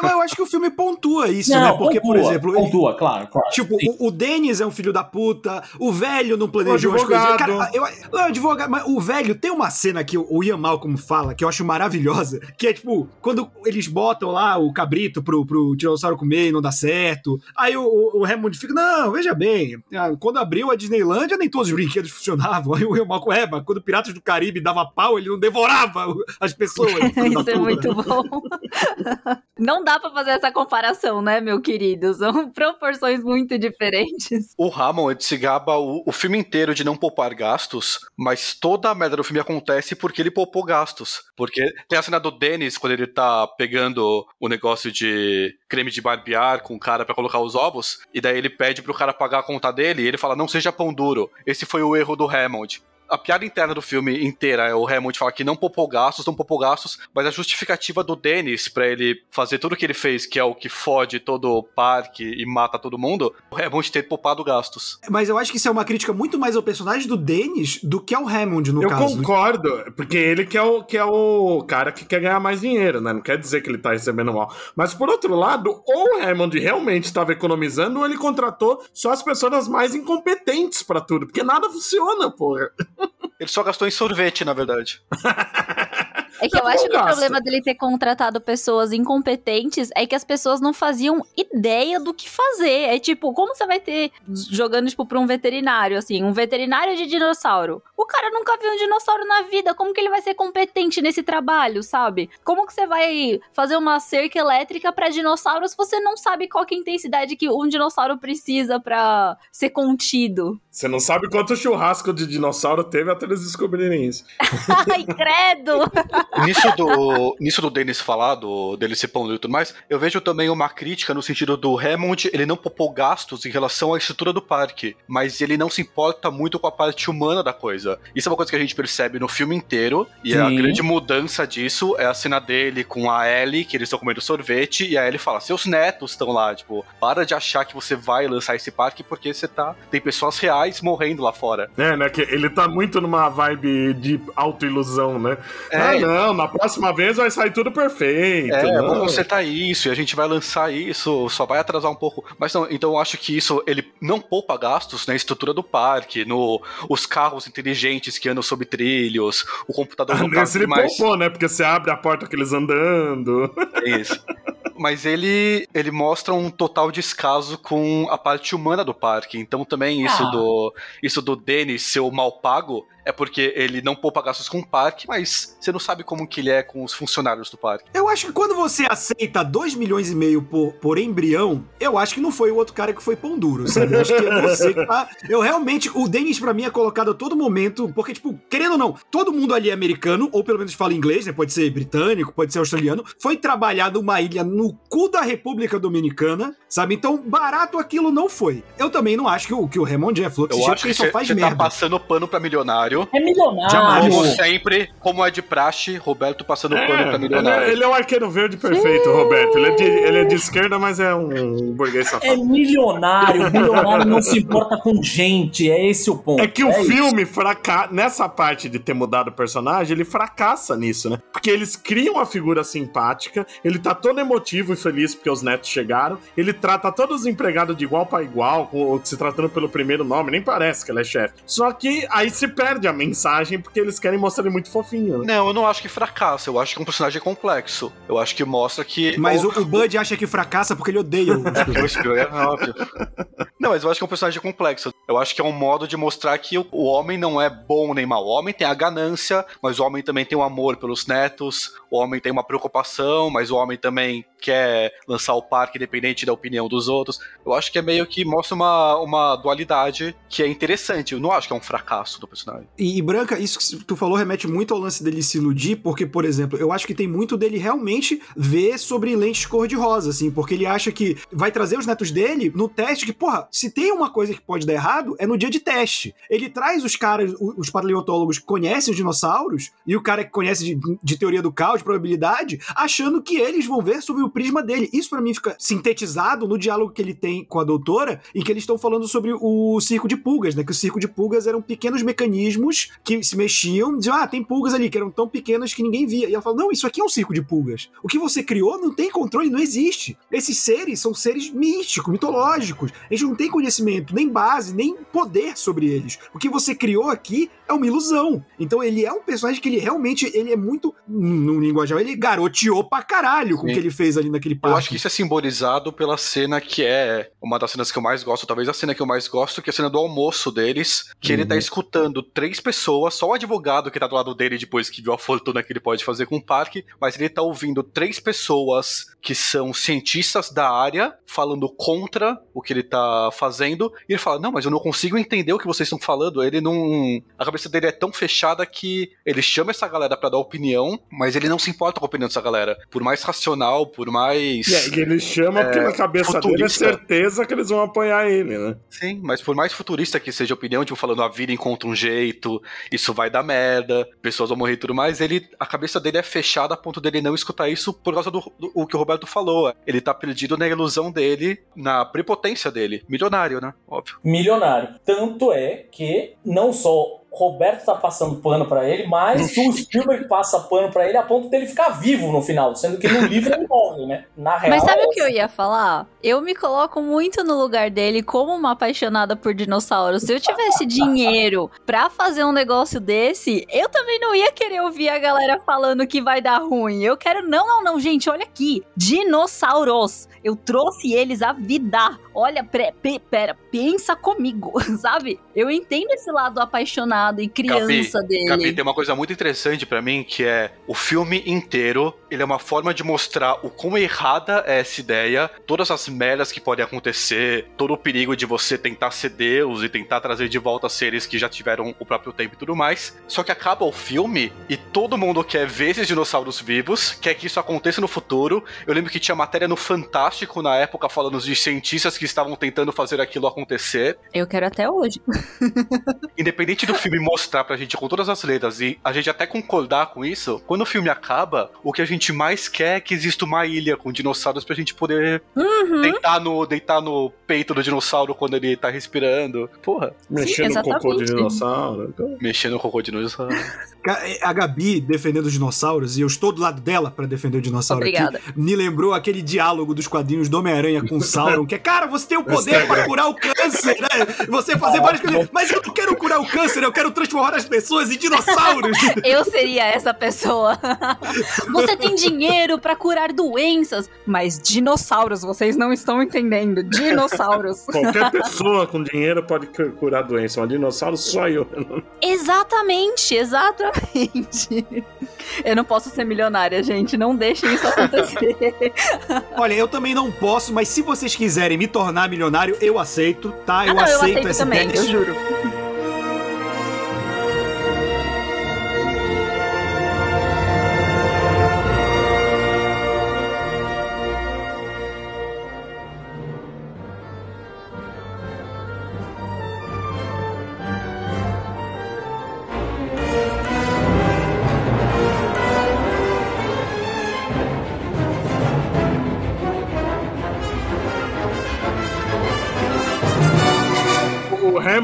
Mas eu acho que o filme pontua isso, não, né? Porque, por pontua, exemplo, ele- Pontua, claro, claro. Tipo, Sim. o, o Denis é um filho da puta, o velho não planejou as coisas. advogado. Cara, eu, não, advogado, mas o velho tem uma cena que o Ian Malcolm fala, que eu acho maravilhosa, que é tipo, quando eles botam lá o cabrito pro, pro tiranossauro comer e não dá certo. Aí o, o, o Hammond fica, não, veja bem, quando abriu a Disneylândia, nem todos os brinquedos funcionavam. Aí o Ian Malcolm, é, mas quando Piratas do Caribe dava pau, ele não devorava as pessoas. Isso é muito bom. Não dá pra fazer essa comparação, né, meu querido? São proporções muito diferentes. O Hammond se gaba o, o filme inteiro de não poupar gastos, mas toda a merda do filme acontece porque ele poupou gastos. Porque tem a cena do Dennis, quando ele tá pegando o negócio de creme de barbear com o cara pra colocar os ovos, e daí ele pede pro cara pagar a conta dele, e ele fala, não seja pão duro. Esse foi o erro do Hammond. A piada interna do filme inteira é o Hammond falar que não poupou gastos, não poupou gastos, mas a justificativa do Dennis pra ele fazer tudo o que ele fez, que é o que fode todo o parque e mata todo mundo, o Hammond ter poupado gastos. Mas eu acho que isso é uma crítica muito mais ao personagem do Dennis do que ao Hammond, no Eu caso. concordo, porque ele que é, o, que é o cara que quer ganhar mais dinheiro, né? Não quer dizer que ele tá recebendo mal. Mas por outro lado, ou o Hammond realmente estava economizando, ou ele contratou só as pessoas mais incompetentes pra tudo, porque nada funciona, porra. Ele só gastou em sorvete, na verdade. É que eu Não, acho que o gasta. problema dele ter contratado pessoas incompetentes é que as pessoas não faziam ideia do que fazer. É tipo, como você vai ter, jogando tipo pra um veterinário, assim, um veterinário de dinossauro? O cara nunca viu um dinossauro na vida, como que ele vai ser competente nesse trabalho, sabe? Como que você vai fazer uma cerca elétrica pra dinossauros se você não sabe qual que é a intensidade que um dinossauro precisa pra ser contido? Você não sabe quanto churrasco de dinossauro teve até eles descobrirem isso. Ai, credo! Nisso do, nisso do Dennis falar, do, dele ser pão e tudo mais, eu vejo também uma crítica no sentido do Hammond, ele não poupou gastos em relação à estrutura do parque, mas ele não se importa muito com a parte humana da coisa. Isso é uma coisa que a gente percebe no filme inteiro, e a Sim. grande mudança disso é a cena dele com a Ellie, que eles estão comendo sorvete, e a Ellie fala, seus netos estão lá, tipo, para de achar que você vai lançar esse parque porque você tá, tem pessoas reais morrendo lá fora. É, né? Que ele tá muito numa vibe de autoilusão, né? É. Ah, não, na próxima vez vai sair tudo perfeito. É, não. vamos consertar isso e a gente vai lançar isso, só vai atrasar um pouco. Mas não, então eu acho que isso, ele não poupa gastos na estrutura do parque, no os carros inteligentes que andam sob trilhos, o computador no Nesse parque, ele mas poupou, né? Porque você abre a porta que eles andando. é isso. Mas ele, ele mostra um total descaso com a parte humana do parque. Então também isso Ah. do isso do Dennis ser o mal pago é porque ele não poupa gastos com o parque, mas você não sabe como que ele é com os funcionários do parque. Eu acho que quando você aceita 2 milhões e meio por, por embrião, eu acho que não foi o outro cara que foi pão duro, sabe? Eu acho que é você que tá. Eu realmente. O Dennis, pra mim, é colocado a todo momento. Porque, tipo, querendo ou não, todo mundo ali é americano, ou pelo menos fala inglês, né? Pode ser britânico, pode ser australiano. Foi trabalhado uma ilha no cu da República Dominicana, sabe? Então, barato aquilo não foi. Eu também não acho que o, que o Raymond é fluxo Eu acho que ele só faz você tá merda. passando pano pra milionário. É milionário. Jamais. Como sempre, como é de praxe, Roberto passando pano pra ele, é, milionário. ele é um arqueiro verde perfeito, Roberto. Ele é, de, ele é de esquerda, mas é um burguês É safado. milionário. Milionário não se importa com gente. É esse o ponto. É que o isso. filme fracassa. Nessa parte de ter mudado o personagem, ele fracassa nisso, né? Porque eles criam a figura simpática, ele tá todo emotivo e feliz porque os netos chegaram, ele trata todos os empregados de igual para igual, com- se tratando pelo primeiro nome, nem parece que ele é chefe. Só que aí se perde a mensagem porque eles querem mostrar ele muito fofinho, né? Não, eu não acho que fracassa. Eu acho que é um personagem complexo. Eu acho que mostra que. Mas o, o Bud acha que fracassa porque ele odeia o. É é óbvio. Não, mas eu acho que é um personagem complexo. Eu acho que é um modo de mostrar que o o homem não é bom nem mau. O homem tem a ganância, mas o homem também tem o amor pelos netos. O homem tem uma preocupação, mas o homem também quer lançar o parque independente da opinião dos outros. Eu acho que é meio que mostra uma, uma dualidade que é interessante. Eu não acho que é um fracasso do personagem. E, e, Branca, isso que tu falou remete muito ao lance dele se iludir, porque, por exemplo, eu acho que tem muito dele realmente ver sobre lentes cor-de-rosa, assim, porque ele acha que vai trazer os netos dele no teste, que, porra, se tem uma coisa que pode dar errado, é no dia de teste. Ele traz os caras, os paleontólogos que conhecem os dinossauros, e o cara que conhece de, de teoria do caos, de probabilidade, achando que eles vão ver sobre o prisma dele. Isso pra mim fica sintetizado no diálogo que ele tem com a doutora, em que eles estão falando sobre o circo de pulgas, né? Que o circo de pulgas eram pequenos mecanismos que se mexiam, diziam, ah, tem pulgas ali, que eram tão pequenas que ninguém via. E ela fala, não, isso aqui é um circo de pulgas. O que você criou não tem controle, não existe. Esses seres são seres místicos, mitológicos. A gente não tem conhecimento, nem base, nem poder sobre eles. O que você criou aqui é uma ilusão. Então ele é um personagem que ele realmente, ele é muito, no linguajar, ele garoteou pra caralho com o que ele fez ali naquele parque. Eu acho que isso é simbolizado pela cena que é uma das cenas que eu mais gosto, talvez a cena que eu mais gosto, que é a cena do almoço deles, que ele tá Uhum. escutando três pessoas, só o advogado que tá do lado dele depois que viu a fortuna que ele pode fazer com o parque, mas ele tá ouvindo três pessoas que são cientistas da área falando contra o que ele tá fazendo, e ele fala: "Não, mas eu não consigo entender o que vocês estão falando". Ele não, a cabeça dele é tão fechada que ele chama essa galera pra dar opinião, mas ele não se importa com a opinião dessa galera, por mais racional, por mais E aí ele chama porque na cabeça dele é futurista. certeza que eles vão apoiar ele, né? Sim, mas por mais futurista que seja a opinião, tipo, falando a vida encontra um jeito, isso vai dar merda, pessoas vão morrer e tudo mais, ele, a cabeça dele é fechada a ponto dele não escutar isso por causa do, do o que o Roberto falou. Ele tá perdido na ilusão dele, na prepotência dele. Milionário, né? Óbvio. milionário. Tanto é que não só Roberto tá passando pano pra ele, mas o Spielberg passa pano pra ele a ponto dele ficar vivo no final, sendo que no livro ele morre, né? Na real. Mas sabe é o que eu ia falar? Eu me coloco muito no lugar dele como uma apaixonada por dinossauros. Se eu tivesse dinheiro pra fazer um negócio desse, eu também não ia querer ouvir a galera falando que vai dar ruim. Eu quero, não, não, não, gente, olha aqui. Dinossauros. Eu trouxe eles a vida. Olha, pre, pe- pera, pensa comigo, sabe? Eu entendo esse lado apaixonado e criança dele. Gabi, tem uma coisa muito interessante pra mim, que é o filme inteiro, ele é uma forma de mostrar o quão errada é essa ideia, todas as merdas que podem acontecer, todo o perigo de você tentar ser Deus e tentar trazer de volta seres que já tiveram o próprio tempo e tudo mais. Só que acaba o filme e todo mundo quer ver esses dinossauros vivos, quer que isso aconteça no futuro. Eu lembro que tinha matéria no Fantástico na época falando de cientistas que estavam tentando fazer aquilo acontecer. Eu quero até hoje. Independente do filme mostrar pra gente com todas as letras e a gente até concordar com isso, quando o filme acaba, o que a gente mais quer é que exista uma ilha com dinossauros pra gente poder Uhum. deitar, no, deitar no peito do dinossauro quando ele tá respirando. Porra, Mexendo no cocô de dinossauro. Então... mexendo no cocô de dinossauro. A Gabi defendendo os dinossauros, e eu estou do lado dela pra defender o dinossauro Obrigada. aqui, me lembrou aquele diálogo dos quadrinhos do Homem-Aranha com o Sauron, que é, cara, você tem o poder pra curar o câncer, né? Você fazer várias coisas, mas eu não quero curar o câncer, eu quero transformar as pessoas em dinossauros. Eu seria essa pessoa. Você tem dinheiro pra curar doenças, mas dinossauros, vocês não estão entendendo. Dinossauros. Qualquer pessoa com dinheiro pode cu- curar doença, mas dinossauro só eu. exatamente, exatamente. Eu não posso ser milionária, gente. Não deixem isso acontecer. Olha, eu também não posso, mas se vocês quiserem me tornar milionário, eu aceito, tá? ah, Eu não, eu aceito aceito essa também, ideia. eu juro.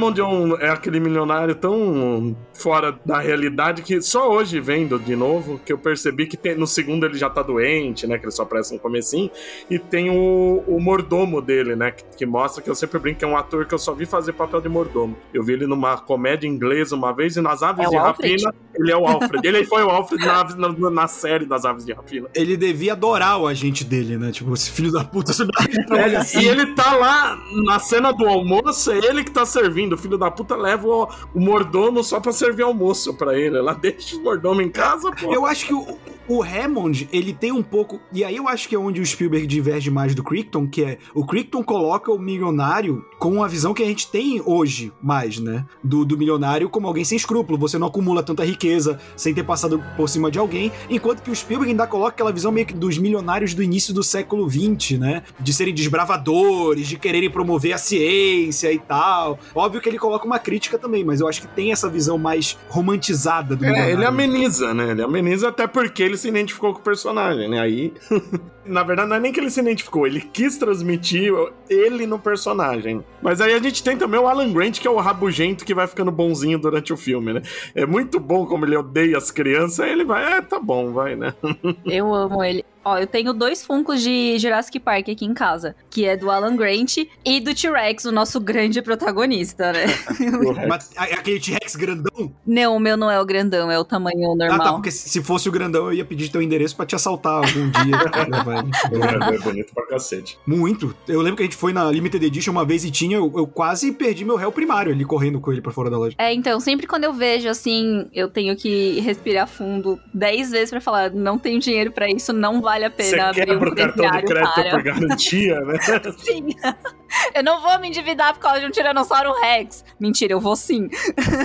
O Hammond é, um- é aquele milionário tão fora da realidade que só hoje vendo de novo que eu percebi que tem- no segundo ele já tá doente, né? Que ele só aparece no comecinho. E tem o, o mordomo dele, né? Que, que mostra que eu sempre brinco que é um ator que eu só vi fazer papel de mordomo. Eu vi ele numa comédia inglesa uma vez e nas Aves É de Alfred? Rapina. Ele é o Alfred. ele foi o Alfred na, na- na série das Aves de Rapina. Ele devia adorar o agente dele, né? Tipo, esse filho da puta, você assim. E ele tá lá na cena do almoço, é ele que tá servindo. O filho da puta leva o, o mordomo só pra servir almoço pra ele. Ela deixa o mordomo em casa, pô. Eu acho que o, o Hammond, ele tem um pouco. E aí eu acho que é onde o Spielberg diverge mais do Crichton, que é o Crichton coloca o milionário com a visão que a gente tem hoje, mais, né? Do, do milionário como alguém sem escrúpulo. Você não acumula tanta riqueza sem ter passado por cima de alguém. Enquanto que o Spielberg ainda coloca aquela visão meio que dos milionários do início do século XX, né? De serem desbravadores, de quererem promover a ciência e tal. Óbvio que ele coloca uma crítica também, mas eu acho que tem essa visão mais romantizada do. É, ele ameniza, né? Ele ameniza até porque ele se identificou com o personagem, né? Aí. Na verdade, não é nem que ele se identificou, ele quis transmitir ele no personagem. Mas aí a gente tem também o Alan Grant, que é o rabugento que vai ficando bonzinho durante o filme, né? É muito bom como ele odeia as crianças, aí ele vai, é, tá bom, vai, né? Eu amo ele. Ó, eu tenho dois funcos de Jurassic Park aqui em casa, que é do Alan Grant e do T-Rex, o nosso grande protagonista, né? Mas a- aquele T-Rex grandão? não, o meu não é o grandão, é o tamanho Ah, tá, normal. porque se se fosse o grandão, eu ia pedir teu endereço pra te assaltar algum dia. ele. É bonito pra cacete. Muito. Eu lembro que a gente foi na Limited Edition uma vez e tinha, eu, eu quase perdi meu réu primário ali correndo com ele pra fora da loja. É, então, sempre quando eu vejo assim, eu tenho que respirar fundo dez vezes pra falar, não tenho dinheiro pra isso, não vale a Você pena abrir quebra um o cartão de crédito para. por garantia, né? Sim. eu não vou me endividar por causa de um Tiranossauro Rex. Mentira, eu vou sim.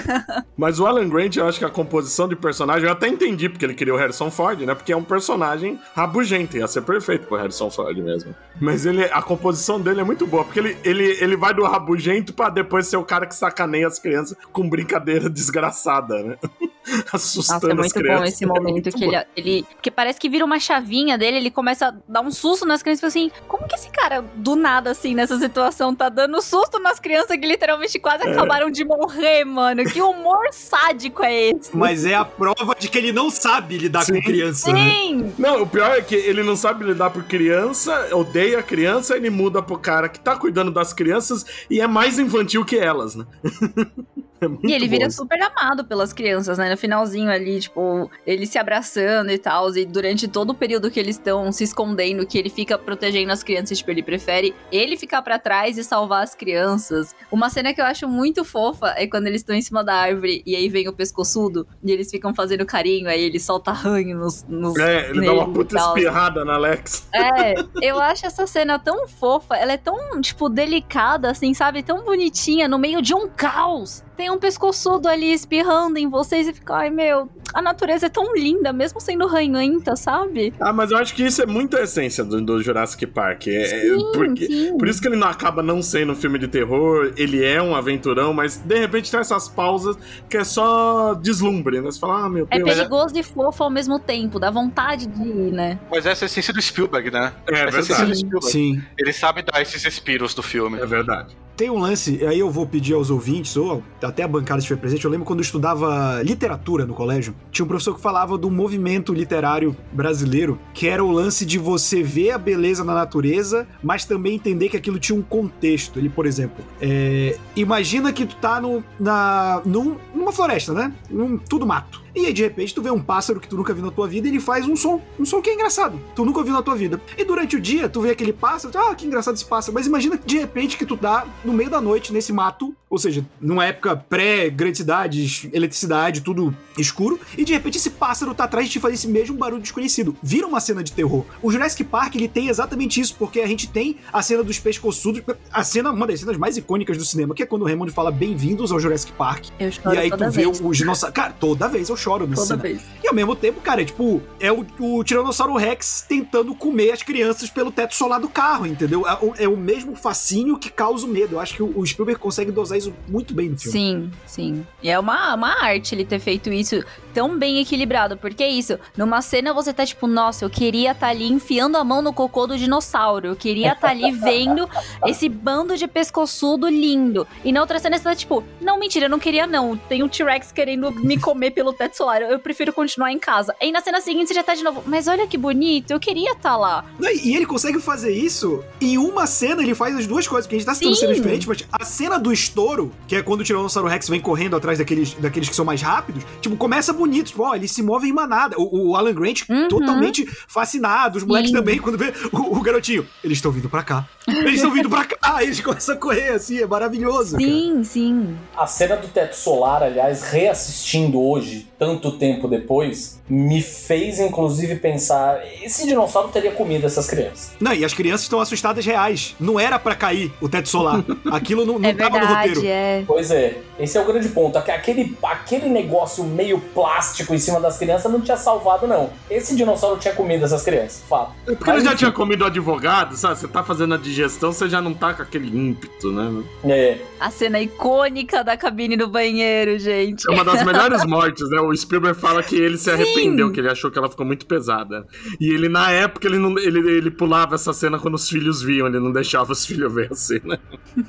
Mas o Alan Grant, eu acho que a composição de personagem, eu até entendi porque ele queria o Harrison Ford, né? Porque é um personagem rabugento, ia ser perfeito pro Harrison Ford mesmo. Mas ele, a composição dele é muito boa, porque ele, ele, ele vai do rabugento pra depois ser o cara que sacaneia as crianças com brincadeira desgraçada, né? Assustando Nossa, é as muito crianças. bom esse momento muito que bom. ele, ele. Porque parece que vira uma chavinha dele, ele começa a dar um susto nas crianças e fala assim: como que esse cara, do nada, assim, nessa situação, tá dando susto nas crianças que literalmente quase É. acabaram de morrer, mano? Que humor sádico é esse? Mas é a prova de que ele não sabe lidar Sim. com criança, né? Sim! Não, o pior é que ele não sabe lidar por criança, odeia a criança, ele muda pro cara que tá cuidando das crianças e é mais infantil que elas, né? É muito E ele vira super amado pelas crianças, né? No finalzinho ali, tipo, ele se abraçando e tal. E durante todo o período que eles estão se escondendo, que ele fica protegendo as crianças, tipo, ele prefere ele ficar pra trás e salvar as crianças. Uma cena que eu acho muito fofa é quando eles estão em cima da árvore e aí vem o pescoçudo e eles ficam fazendo carinho, aí ele solta ranho nos. nos É, ele dá uma puta espirrada na Alex. É, eu acho essa cena tão fofa, ela é tão, tipo, delicada, assim, sabe? Tão bonitinha, no meio de um caos. Tem um pescoçudo ali espirrando em vocês e fica, ai meu, a natureza é tão linda, mesmo sendo ranhenta, sabe? Ah, mas eu acho que isso é muito a essência do, do Jurassic Park. É, é Sim, porque, sim. por isso que ele não acaba não sendo um filme de terror, ele é um aventurão, mas de repente tem essas pausas que é só deslumbre, né? Você fala, ah, meu É Deus. perigoso e fofo ao mesmo tempo, dá vontade de ir, né? Mas essa é a essência do Spielberg, né? É, essa é a essência do verdade. Spielberg. Sim. Ele sabe dar esses respiros do filme. É verdade. Tem um lance, aí eu vou pedir aos ouvintes, ou até a bancada estiver presente, eu lembro quando eu estudava literatura no colégio, tinha um professor que falava do movimento literário brasileiro, que era o lance de você ver a beleza na natureza, mas também entender que aquilo tinha um contexto. Ele, por exemplo, é, imagina que tu tá no, na, num- numa floresta, né? Num, tudo mato. E aí, de repente, tu vê um pássaro que tu nunca viu na tua vida e ele faz um som. Um som que é engraçado. Tu nunca ouviu na tua vida. E durante o dia, tu vê aquele pássaro, ah, que engraçado esse pássaro. Mas imagina de repente que tu tá no meio da noite, nesse mato, ou seja, numa época pré-grandes cidades, eletricidade, tudo escuro, e de repente esse pássaro tá atrás de te fazer esse mesmo barulho desconhecido. Vira uma cena de terror. O Jurassic Park, ele tem exatamente isso, porque a gente tem a cena dos pescoçudos, a cena, uma das cenas mais icônicas do cinema, que é quando o Raymond fala bem-vindos ao Jurassic Park. Eu choro e aí toda tu vê vez. os dinossauros. Cara, toda vez eu choro nessa Toda cena. vez. E ao mesmo tempo, cara, é tipo, é o, o Tiranossauro Rex tentando comer as crianças pelo teto solar do carro, entendeu? É o, é o mesmo fascínio que causa o medo. Eu acho que o, o Spielberg consegue dosar isso muito bem no filme. Sim, sim. E é uma, uma arte ele ter feito isso tão bem equilibrado. Porque é isso, numa cena você tá tipo, nossa, eu queria estar ali enfiando a mão no cocô do dinossauro. Eu queria estar ali vendo esse bando de pescoçudo lindo. E na outra cena você tá tipo, não, mentira, eu não queria não. Tem um T-Rex querendo me comer pelo teto solar. Eu prefiro continuar em casa. Aí na cena seguinte você já tá de novo, mas olha que bonito, eu queria estar lá. Não, E ele consegue fazer isso em uma cena, ele faz as duas coisas, porque a gente tá citando cenas diferentes, mas a cena do estouro, que é quando o Tiranossauro Rex vem correndo atrás daqueles, daqueles que são mais rápidos, tipo, começa bonito, tipo, ó, eles se movem em manada. O, o Alan Grant Uhum. totalmente fascinado, os moleques Sim. também, quando vê o, o garotinho, eles estão vindo pra cá. Eles estão vindo pra cá, aí eles começam a correr assim, é maravilhoso. cara. Sim, sim. A cena do teto solar, aliás, reassistindo hoje, tanto tempo depois, me fez inclusive pensar: esse dinossauro teria comido essas crianças. Não, e as crianças estão assustadas reais. Não era pra cair o teto solar. Aquilo não, não É tava no verdade. É. Pois é, esse é o grande ponto. Aque- Aquele, aquele negócio meio plástico em cima das crianças não tinha salvado, não. Esse dinossauro tinha comido essas crianças, fato. É Porque ele Mas, já enfim. tinha comido o advogado, sabe? Você tá fazendo a digestão, você já não tá com aquele ímpeto, né? É, A cena icônica da cabine do banheiro, gente. É uma das melhores mortes, né? O Spielberg fala que ele se arrependeu, que ele achou que ela ficou muito pesada. E ele, na época, ele, não, ele, ele pulava essa cena quando os filhos viam, ele não deixava os filhos ver a cena.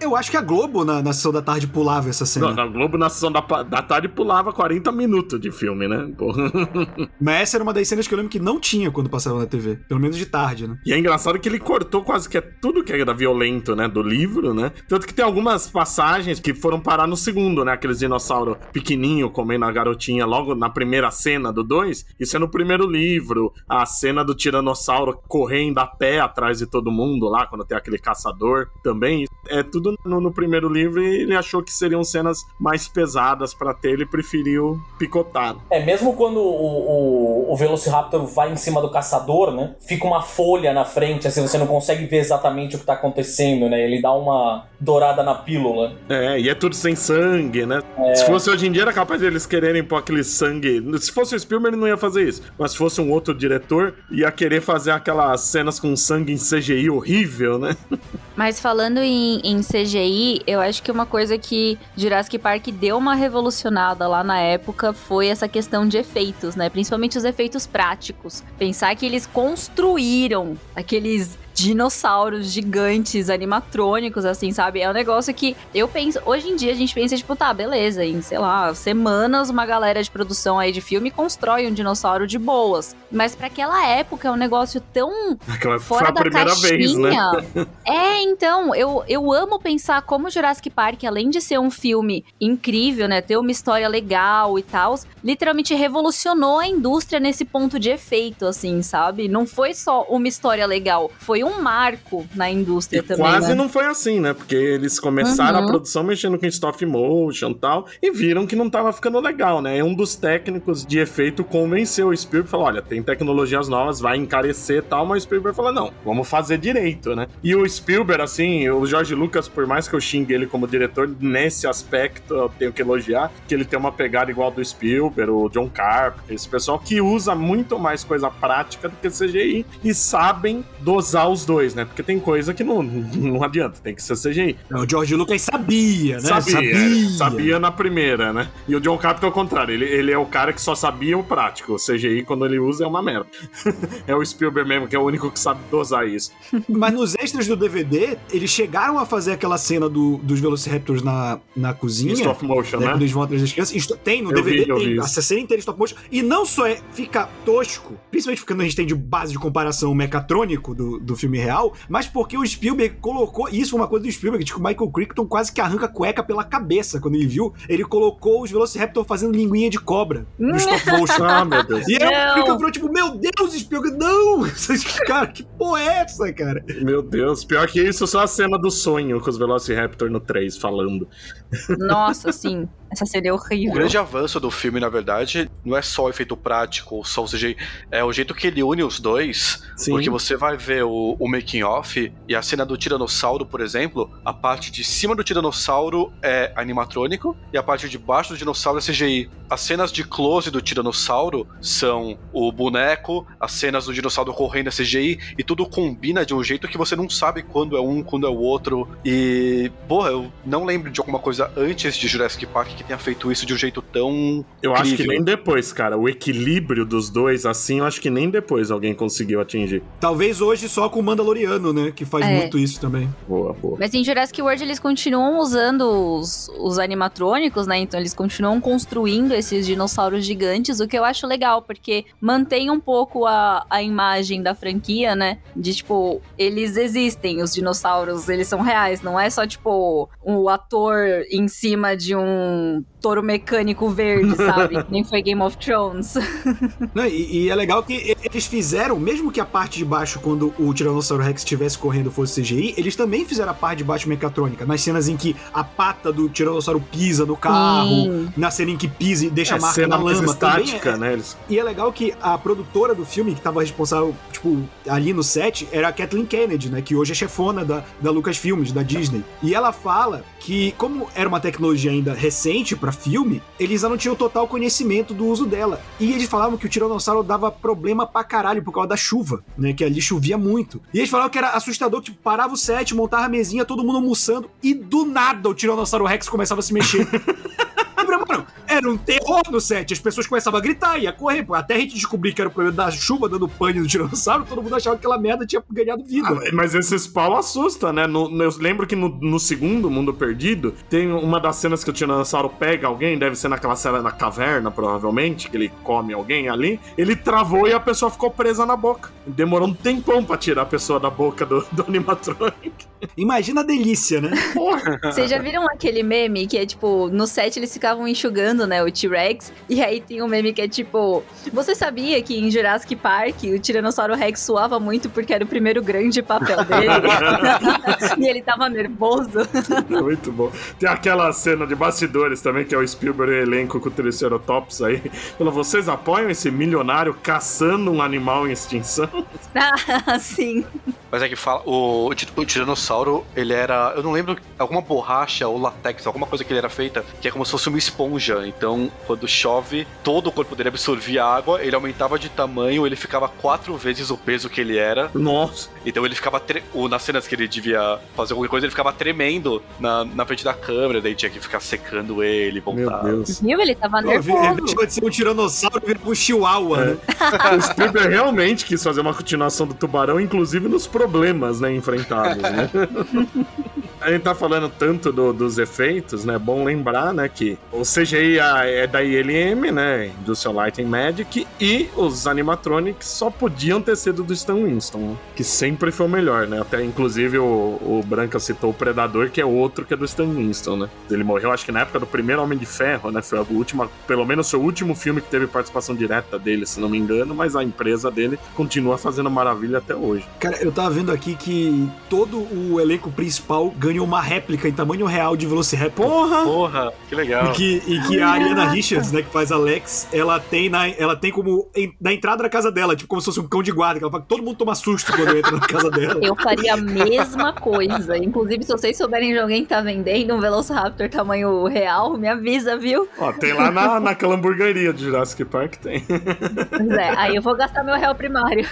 Eu acho que a Globo, na, na sessão da tarde, pulava essa cena. Não, na Globo, na sessão da, da tarde, pulava 40 minutos de filme, né? Porra. Mas essa era uma das cenas que eu lembro que não tinha quando passava na TV. Pelo menos de tarde, né? E é engraçado que ele cortou quase que é tudo que era violento, né? Do livro, né? Tanto que tem algumas passagens que foram parar no segundo, né? Aqueles dinossauros pequenininho comendo a garotinha logo na primeira cena do 2. Isso é no primeiro livro. A cena do tiranossauro correndo a pé atrás de todo mundo lá, quando tem aquele caçador também. É tudo no, no primeiro livro e ele achou que seriam cenas mais pesadas pra ter, ele preferiu picotar. É, mesmo quando o, o, o Velociraptor vai em cima do caçador, né? Fica uma folha na frente, assim, você não consegue ver exatamente o que tá acontecendo, né? Ele dá uma dourada na pílula. É, e é tudo sem sangue, né? Se fosse hoje em dia, era capaz de eles quererem pôr aquele sangue. Se fosse o Spielberg, ele não ia fazer isso. Mas se fosse um outro diretor, ia querer fazer aquelas cenas com sangue em CGI horrível, né? Mas falando em, em CGI, eu acho que uma coisa que Jurassic Park deu uma revolucionada lá na época foi essa questão de efeitos, né? Principalmente os efeitos práticos. Pensar que eles construíram aqueles dinossauros gigantes, animatrônicos, assim, sabe? É um negócio que eu penso. Hoje em dia a gente pensa, tipo, tá, beleza, em, sei lá, semanas, uma galera de produção aí de filme constrói um dinossauro de boas. Mas pra aquela época é um negócio tão Aquela fora foi a da primeira caixinha. vez, né? É, então, eu, eu amo pensar como Jurassic Park, além de ser um filme incrível, né, ter uma história legal e tal, literalmente revolucionou a indústria nesse ponto de efeito, assim, sabe? Não foi só uma história legal, foi um marco na indústria E também, quase né? não foi assim, né? Porque eles começaram Uhum. a produção mexendo com stop motion e tal, e viram que não tava ficando legal, né? E um dos técnicos de efeito convenceu o Spielberg e falou: olha, tem tecnologias novas, vai encarecer e tal, mas o Spielberg falou: não, vamos fazer direito, né? E o Spielberg, assim, o George Lucas, por mais que eu xingue ele como diretor, nesse aspecto eu tenho que elogiar, que ele tem uma pegada igual do Spielberg, o John Carpenter, esse pessoal que usa muito mais coisa prática do que CGI e sabem dosar os dois, né? Porque tem coisa que não, não adianta, tem que ser CGI. O George Lucas sabia, né? Sabia, sabia na primeira, né? E o John Carpenter é o contrário, ele, ele é o cara que só sabia o prático. O CGI, quando ele usa, é uma merda. é o Spielberg mesmo, que é o único que sabe dosar isso. Mas nos extras do DVD, eles chegaram a fazer aquela cena do, dos Velociraptors na, na cozinha. Em stop motion, né, né? Quando eles vão atrás das crianças. Tem, no Eu DVD vi, tem. isso. cena inteira em stop motion. E não só é, fica tosco, principalmente porque a gente tem de base de comparação o mecatrônico do, do filme real, mas porque o Spielberg colocou. e Isso foi uma coisa do Spielberg, tipo, o Michael Crichton quase que arranca a cueca pela cabeça quando ele viu. Ele colocou os Velociraptor fazendo linguinha de cobra no stop motion. Ah, meu Deus. E o Crichton virou tipo, meu Deus, Spielberg, não! cara, que porra é essa, cara? Meu Deus, pior que isso, só a cena do sonho com os Velociraptor no 3 falando. Nossa, sim, essa cena é O horrível. grande avanço do filme, na verdade, não é só o efeito prático, ou só o CGI, é o jeito que ele une os dois. Sim. Porque você vai ver o, o making off e a cena do tiranossauro, por exemplo, a parte de cima do tiranossauro é animatrônico e a parte de baixo do dinossauro é CGI. As cenas de close do tiranossauro são o boneco, as cenas do dinossauro correndo é CGI e tudo combina de um jeito que você não sabe quando é um, quando é o outro. E, porra, eu não lembro de alguma coisa antes de Jurassic Park que tenha feito isso de um jeito tão Eu acho que incrível. nem depois, cara. O equilíbrio dos dois, assim, eu acho que nem depois alguém conseguiu atingir. Talvez hoje só com o Mandaloriano, né? Que faz É. muito isso também. Boa, boa. Mas em Jurassic World eles continuam usando os, os animatrônicos, né? Então eles continuam construindo esses dinossauros gigantes, o que eu acho legal, porque mantém um pouco a, a imagem da franquia, né? De tipo, eles existem, os dinossauros, eles são reais, não é só tipo um ator em cima de um touro mecânico verde, sabe? Nem foi Game of Thrones. Né, E, e é legal que eles fizeram, mesmo que a parte de baixo, quando o Tiranossauro Rex estivesse correndo fosse CGI, eles também fizeram a parte de baixo mecatrônica. Nas cenas em que a pata do Tiranossauro pisa no carro, Sim. na cena em que pisa e deixa É, a marca na lama. Estática, é, né? Eles... e é legal que a produtora do filme, que tava responsável, tipo, ali no set, era a Kathleen Kennedy, né? Que hoje é chefona da, da Lucasfilmes, da Disney. E ela fala que, como era uma tecnologia ainda recente pra filme, eles ainda não tinham total conhecimento do uso dela. E eles falavam que o Tiranossauro dava problema pra caralho por causa da chuva, né? Que ali chovia muito. E eles falavam que era assustador, tipo, parava o set, montava a mesinha, todo mundo almoçando, e do nada o Tiranossauro Rex começava a se mexer. Mano, era um terror no set. As pessoas começavam a gritar e a correr. pô. Até a gente descobrir que era o problema da chuva dando pane no tiranossauro, todo mundo achava que aquela merda tinha ganhado vida. Ah, mas esses pau assusta, né? No- no- eu lembro que no, no segundo Mundo Perdido, tem uma das cenas que o Tiranossauro pega alguém, deve ser naquela cena na caverna, provavelmente, que ele come alguém ali. Ele travou e a pessoa ficou presa na boca. Demorou um tempão pra tirar a pessoa da boca do, do animatronic. Imagina a delícia, né? Porra! Vocês já viram aquele meme que é tipo, no set eles ficavam enxugando, né, o T-Rex, e aí tem um meme que é tipo, você sabia que em Jurassic Park o Tiranossauro Rex suava muito porque era o primeiro grande papel dele? e ele tava nervoso. Muito bom. Tem aquela cena de bastidores também, que é o Spielberg e o elenco com o Triceratops aí. Falou, vocês apoiam esse milionário caçando um animal em extinção? ah, sim. Mas é que fala, o, o ti- o tiranossauro, ele era, eu não lembro, alguma borracha ou latex, alguma coisa que ele era feita, que é como se fosse uma esponja. Então, quando chove, todo o corpo dele absorvia água, ele aumentava de tamanho, ele ficava quatro vezes o peso que ele era. Nossa. Então ele ficava, tre- o- nas cenas que ele devia fazer alguma coisa, ele ficava tremendo na, na frente da câmera, daí tinha que ficar secando ele, Meu voltar. Deus. Viu? Ele tava vi- é, nervoso. deixou de ser um tiranossauro vira um chihuahua, né? o Spielberg realmente quis fazer uma continuação do Tubarão, inclusive nos problemas, né, enfrentados, né? A gente tá falando tanto do- dos efeitos, né? É bom lembrar, né, que o CGI é da ILM, né? Industrial Light and Magic, e os animatronics só podiam ter sido do Stan Winston, né, que sempre foi o melhor, né? Até, inclusive, o, o Branca citou o Predador, que é outro que é do Stan Winston, né? Ele morreu, acho que na época do primeiro Homem de Ferro, né? Foi a última, pelo menos foi o último filme que teve participação direta dele, se não me engano, mas a empresa dele continua fazendo maravilha até hoje. Cara, eu tava vendo aqui que todo o elenco principal ganhou uma réplica em tamanho real de Velociraptor. Porra! Porra, que legal. E que, e que a Ariana Richards, né, que faz a Lex, ela tem, na, ela tem como em- na entrada da casa dela, tipo como se fosse um cão de guarda, que ela fala que todo mundo toma susto quando entra na casa dela. Eu faria a mesma coisa. Inclusive, se vocês souberem de alguém que tá vendendo um Velociraptor tamanho real, me avisa, viu? Ó, tem lá na, naquela hamburgueria de Jurassic Park, tem. Pois é, aí eu vou gastar meu real primário.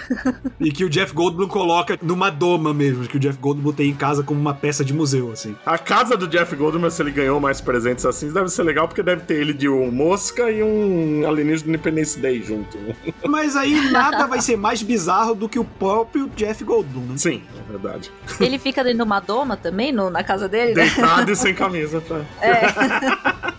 E que o Jeff Goldblum coloca numa doma mesmo, que o Jeff Goldblum tem em casa como uma peça de museu, assim. A casa do Jeff Goldblum, se ele ganhou mais presentes assim, deve ser legal, porque deve ter ele de um mosca e um alienígena do Independence Day junto. né? Mas aí nada vai ser mais bizarro do que o próprio Jeff Goldblum, né? Sim, é verdade. Ele fica dentro de uma doma também, no- na casa dele, né? Deitado e sem camisa, tá?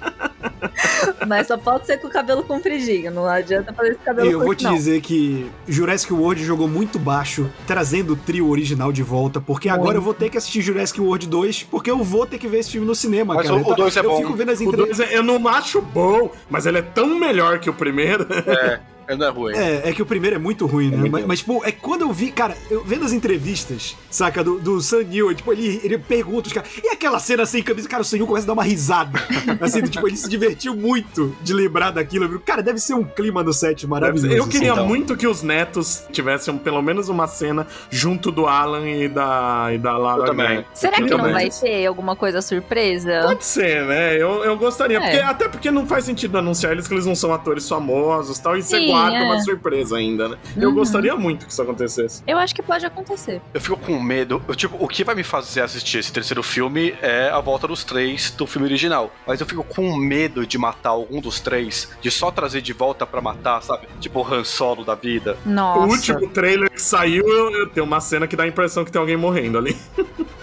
Mas só pode ser com o cabelo compridinho, não adianta fazer esse cabelo E eu vou te não. dizer que Jurassic World jogou muito baixo, trazendo o trio original de volta, porque agora eu vou ter que assistir Jurassic World 2, porque eu vou ter que ver esse filme no cinema, Mas cara. o- Eu o tá- dois é eu bom. fico vendo as entrevistas. é- eu não acho bom, mas ele é tão melhor que o primeiro. Ele não é ruim. É, é que o primeiro é muito ruim, né? muito mas, mas, tipo, é quando eu vi, cara, eu vendo as entrevistas, saca, do, do Sam Neill, tipo, ele, ele pergunta os caras, e aquela cena sem camisa? Cara, o Sam Neill começa a dar uma risada. Assim, tipo, ele se divertiu muito de lembrar daquilo. Cara, deve ser um clima no set maravilhoso. Eu queria então. muito que os netos tivessem pelo menos uma cena junto do Alan e da, e da Lara Eu também. Será que Eu não também. vai ter alguma coisa surpresa? Pode ser, né? Eu, eu gostaria. É. Porque, até porque não faz sentido anunciar eles que eles não são atores famosos e tal. E você Sim, é. uma surpresa ainda, né? Eu Uhum. gostaria muito que isso acontecesse. Eu acho que pode acontecer. Eu fico com medo. Eu, tipo, o que vai me fazer assistir esse terceiro filme é a volta dos três do filme original. Mas eu fico com medo de matar algum dos três, de só trazer de volta pra matar, sabe? Tipo o Han Solo da vida. Nossa. O último trailer que saiu, eu, eu tenho uma cena que dá a impressão que tem alguém morrendo ali.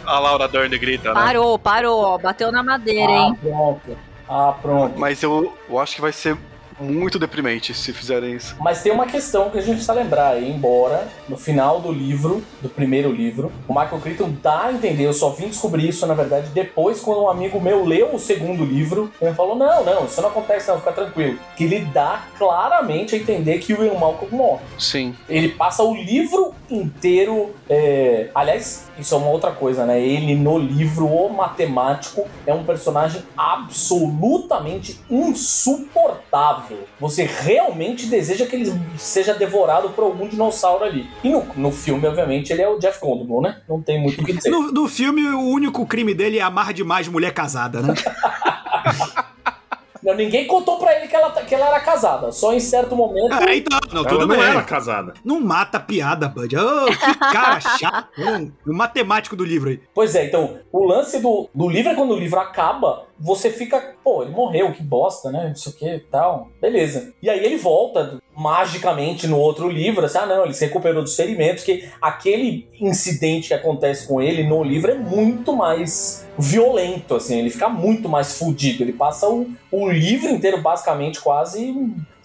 A Laura Dern grita, né? Parou, parou, ó. Bateu na madeira, Ah, hein? pronto. Ah, pronto. Mas eu, eu acho que vai ser muito deprimente se fizerem isso. Mas tem uma questão que a gente precisa lembrar, embora no final do livro, do primeiro livro, o Michael Crichton dá a entender, eu só vim descobrir isso, na verdade, depois quando um amigo meu leu o segundo livro, ele falou, não, não, isso não acontece não, fica tranquilo. Que ele dá claramente a entender que o Ian Malcolm morre. Sim. Ele passa o livro inteiro. é, Aliás, isso é uma outra coisa, né? Ele no livro, o matemático, é um personagem absolutamente insuportável. Você realmente deseja que ele seja devorado por algum dinossauro ali. E no, no filme, obviamente, ele é o Jeff Goldblum, né? Não tem muito o que dizer. No, no filme, o único crime dele é amar demais mulher casada, né? Não, ninguém contou pra ele que ela, que ela era casada. Só em certo momento. É, então, não, Ela tudo não bem. era casada. Não mata a piada, Bud. Ô, que cara chato. Hum, O matemático do livro aí. Pois é, então, o lance do, do livro é quando o livro acaba, você fica, pô, ele morreu, que bosta, né? Não sei o que e tal. Beleza. E aí ele volta magicamente no outro livro, assim, ah, não, ele se recuperou dos ferimentos, que aquele incidente que acontece com ele no livro é muito mais violento, assim, ele fica muito mais fudido. Ele passa o, o livro inteiro, basicamente, quase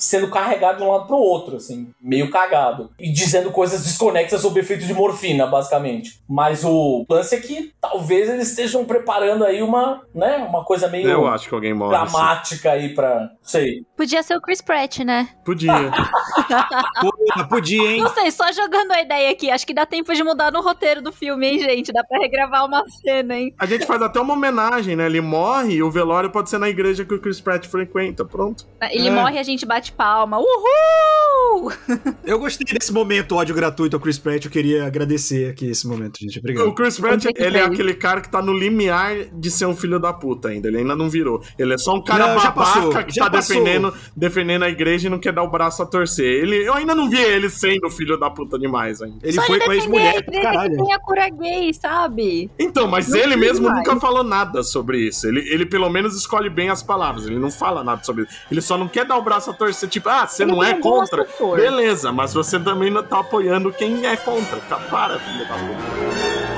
sendo carregado de um lado pro outro, assim, meio cagado. E dizendo coisas desconexas sobre efeito de morfina, basicamente. Mas o lance é que talvez eles estejam preparando aí uma, né, uma coisa meio Eu acho que alguém morre. assim. dramática aí pra. Sei. Podia ser o Chris Pratt, né? Podia. Pô, podia, hein? Não sei, só jogando a ideia aqui. Acho que dá tempo de mudar no roteiro do filme, hein, gente? Dá pra regravar uma cena, hein? A gente faz até uma homenagem, né? Ele morre e o velório pode ser na igreja que o Chris Pratt frequenta. Pronto. Ele É. morre e a gente bate palma. Uhul! Eu gostei desse momento ódio gratuito ao Chris Pratt. Eu queria agradecer aqui esse momento, gente. O Obrigado. Chris Pratt, ele é aquele cara que tá no limiar de ser um filho da puta ainda. Ele ainda não virou. Ele é só um cara Não, já babaca passou, que já tá passou. defendendo, defendendo a igreja e não quer dar o braço a torcer. Ele, eu ainda não vi ele sendo filho da puta demais ainda. Ele Só foi ele com a ex-mulher. Caralho. tem a cura gay, sabe? Então, mas Não ele mesmo mais. nunca falou nada sobre isso. Ele, ele pelo menos escolhe bem as palavras. Ele não fala nada sobre isso. Ele só não quer dar o braço a torcer. Tipo, ah, você Ele não é contra? Beleza, mas você também não tá apoiando quem é contra. Tá, para, filho da puta.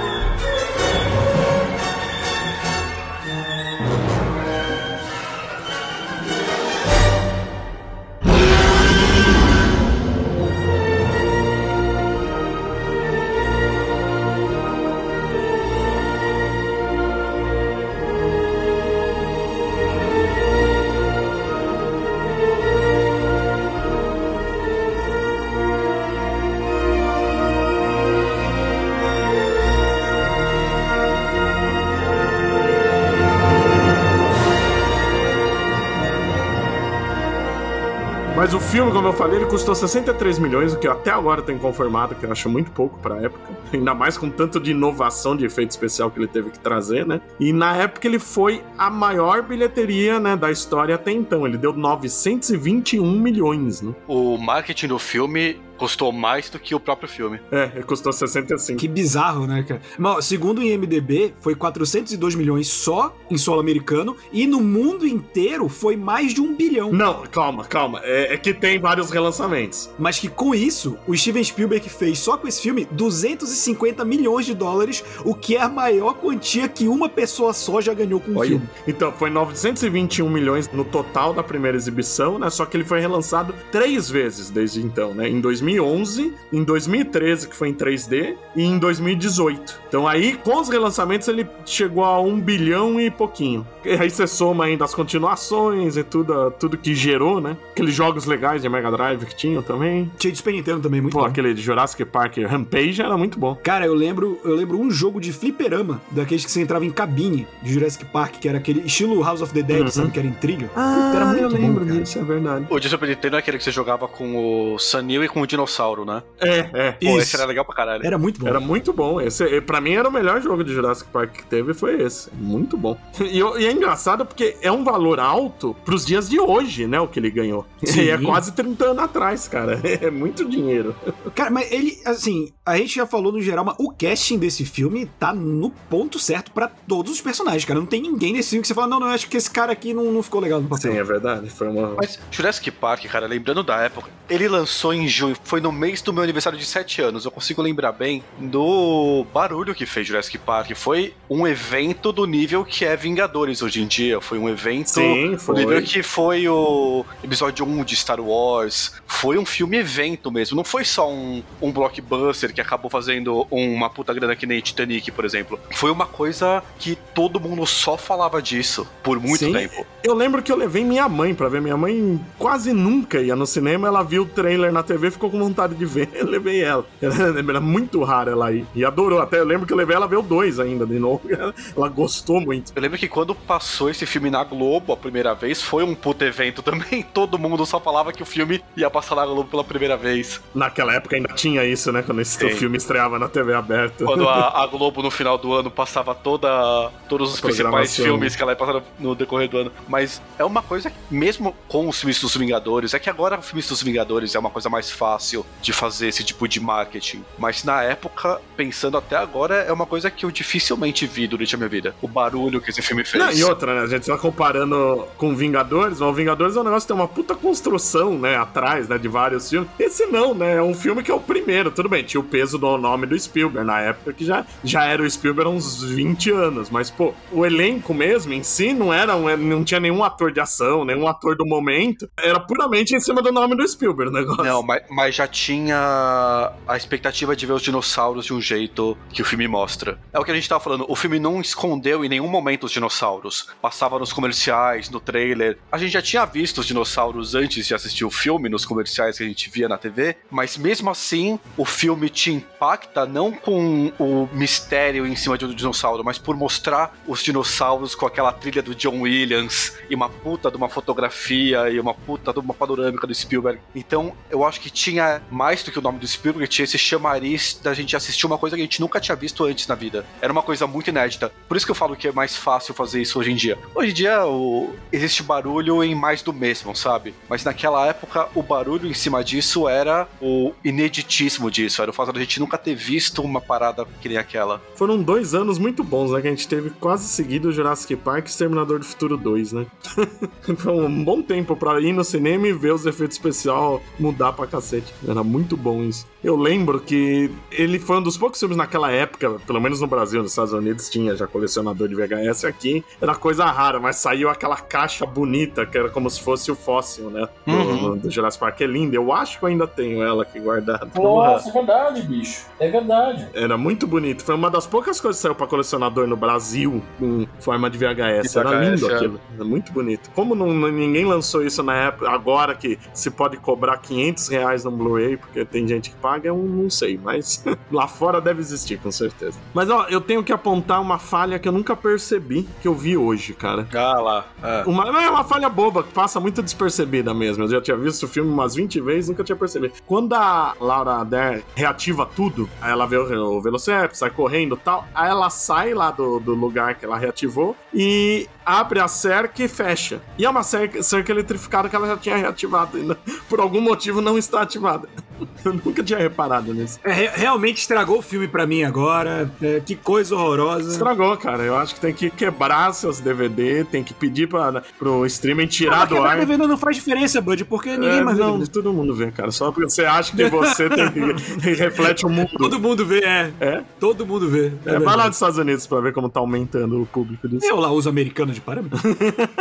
Filme, como eu falei, ele custou 63 milhões, o que eu até agora tenho confirmado, que eu acho muito pouco pra época. Ainda mais com tanto de inovação de efeito especial que ele teve que trazer, né? E na época ele foi a maior bilheteria, né, da história até então. Ele deu 921 milhões, né? O marketing do filme custou mais do que o próprio filme. É, ele custou 65. Que bizarro, né, cara? Mas, segundo o IMDB, foi 402 milhões só em solo americano e no mundo inteiro foi mais de um bilhão. Não, calma, calma. É, é que tem vários relançamentos. Mas que com isso, o Steven Spielberg fez só com esse filme 250 milhões de dólares, o que é a maior quantia que uma pessoa só já ganhou com o Olha. filme. Então, foi 921 milhões no total da primeira exibição, né? Só que ele foi relançado três vezes desde então, né? Em 2011, em 2013, que foi em 3D, e em 2018. Então aí, com os relançamentos, ele chegou a um bilhão e pouquinho. E aí você soma ainda as continuações e tudo, tudo que gerou, né? Aqueles jogos legais de Mega Drive que tinham também. Tinha de Super Nintendo também, muito Pô, bom. aquele de Jurassic Park Rampage era muito bom. Cara, eu lembro, eu lembro um jogo de fliperama, daqueles que você entrava em cabine de Jurassic Park, que era aquele estilo House of the Dead, Uhum. sabe? Que era em trilha. Ah, Puta, era muito eu lembro disso, é verdade. O de Super Nintendo é aquele que você jogava com o Sunil e com o dinossauro, né? É, é. Pô, Isso. esse era legal pra caralho. Era muito bom. Era muito bom. Esse, eh, pra mim, era o melhor jogo de Jurassic Park que teve, foi esse. Muito bom. E, e é engraçado porque é um valor alto pros dias de hoje, né? O que ele ganhou. Sim. E é quase 30 anos atrás, cara. É muito dinheiro. Cara, mas ele, assim, a gente já falou no geral, mas o casting desse filme tá no ponto certo pra todos os personagens, cara. Não tem ninguém nesse filme que você fala, não, não, eu acho que esse cara aqui não, não ficou legal no papel. Sim, é verdade. Foi uma. Mas Jurassic Park, cara, lembrando da época, ele lançou em junho. Foi no mês do meu aniversário de 7 anos. Eu consigo lembrar bem do barulho que fez Jurassic Park. Foi um evento do nível que é Vingadores hoje em dia. Foi um evento Sim, do foi. nível que foi o episódio 1 de Star Wars. Foi um filme evento mesmo. Não foi só um, um blockbuster que acabou fazendo uma puta grana que nem Titanic, por exemplo. Foi uma coisa que todo mundo só falava disso por muito Sim. tempo. Eu lembro que eu levei minha mãe pra ver. Minha mãe quase nunca ia no cinema. Ela viu o trailer na TV, ficou com vontade de ver. Eu levei ela. Era, muito raro ela ir. E adorou. Até eu lembro que eu levei ela ver o 2 ainda de novo. Ela gostou muito. Eu lembro que quando passou esse filme na Globo a primeira vez, foi um puto evento também. Todo mundo só falava que o filme ia passar na Globo pela primeira vez. Naquela época ainda tinha isso, né? Quando esse filme estreava na TV aberta. Quando a, a Globo no final do ano passava toda todos os principais filmes que ela ia passar no decorrer do ano. Mas é uma coisa que, mesmo com os filmes dos Vingadores, é que agora os filmes dos Vingadores é uma coisa mais fácil de fazer esse tipo de marketing. Mas na época, pensando até agora, é uma coisa que eu dificilmente vi durante a minha vida. O barulho que esse filme fez. Não, e outra, né? A gente tá comparando com Vingadores, mas o Vingadores é um negócio que tem uma puta construção, né? Atrás, né? De vários filmes. Esse não, né? É um filme que é o primeiro. Tudo bem, tinha o peso do nome do Spielberg na época, que já, já era o Spielberg há uns 20 anos. Mas, pô, o elenco mesmo em si não era um, não tinha nenhum ator de ação, nenhum ator do momento. Era puramente em cima do nome do Spielberg o negócio. Não, mas, mas já tinha a expectativa de ver os dinossauros de um jeito que o filme mostra. É o que a gente tava falando, o filme não escondeu em nenhum momento os dinossauros. Passava nos comerciais, no trailer. A gente já tinha visto os dinossauros antes de assistir o filme, nos comerciais que a gente via na TV, mas mesmo assim, o filme te impacta não com o mistério em cima de um dinossauro, mas por mostrar os dinossauros com aquela trilha do John Williams e uma puta de uma fotografia e uma puta de uma panorâmica do Spielberg. Então, eu acho que tinha mais do que o nome do Spielberg, tinha esse chamariz da gente assistir uma coisa que a gente nunca tinha visto antes na vida. Era uma coisa muito inédita. Por isso que eu falo que é mais fácil fazer isso hoje em dia. Hoje em dia, o... existe barulho em mais do mesmo, sabe? Mas naquela época, o barulho em cima disso era o ineditíssimo disso. Era o fato da gente nunca ter visto uma parada que nem aquela. Foram dois anos muito bons, né? Que a gente teve quase seguido Jurassic Park e Exterminador do Futuro 2, né? Foi um bom tempo pra ir no cinema e ver os efeitos especiais mudar pra cacete. Era muito bom isso. Eu lembro que ele foi um dos poucos filmes naquela época, pelo menos no Brasil, nos Estados Unidos tinha já colecionador de VHS aqui. Era coisa rara, mas saiu aquela caixa bonita, que era como se fosse o fóssil, né? Do, Uhum. do Jurassic Park. É linda. Eu acho que eu ainda tenho ela aqui guardada. Nossa, é verdade, bicho. É verdade. Era muito bonito. Foi uma das poucas coisas que saiu pra colecionador no Brasil com forma de VHS. Era lindo é. aquilo. Era muito bonito. Como não- não- ninguém lançou isso na época, agora que se pode cobrar 500 reais no Blu-ray, porque tem gente que paga, eu não sei. Mas lá fora deve existir, com certeza. Mas ó, eu tenho que apontar uma falha que eu nunca percebi, que eu vi hoje, cara. Ah lá. É. Uma, não é uma falha boba, que passa muito despercebida mesmo. Eu já tinha visto o filme umas 20 vezes, nunca tinha percebido. Quando a Laura Dern reativa tudo, aí ela vê o, o Velociraptor, sai correndo e tal, aí ela sai lá do, do lugar que ela reativou e abre a cerca e fecha. E é uma cerca, cerca eletrificada que ela já tinha reativado ainda. Por algum motivo não está ativada. Eu nunca tinha reparado nisso. É, re- realmente estragou o filme pra mim agora. É, que coisa horrorosa. Estragou, cara. Eu acho que tem que quebrar seus DVD, tem que pedir pra, pro streaming tirar Mas do ar. DVD não faz diferença, Bud, porque ninguém É, mais vê não, DVD. todo mundo vê, cara. Só porque você acha que você tem que reflete o mundo. Todo mundo vê, é. É? Todo mundo vê. É, vai lá dos Estados Unidos pra ver como tá aumentando o público disso. Eu lá uso americano de parâmetro.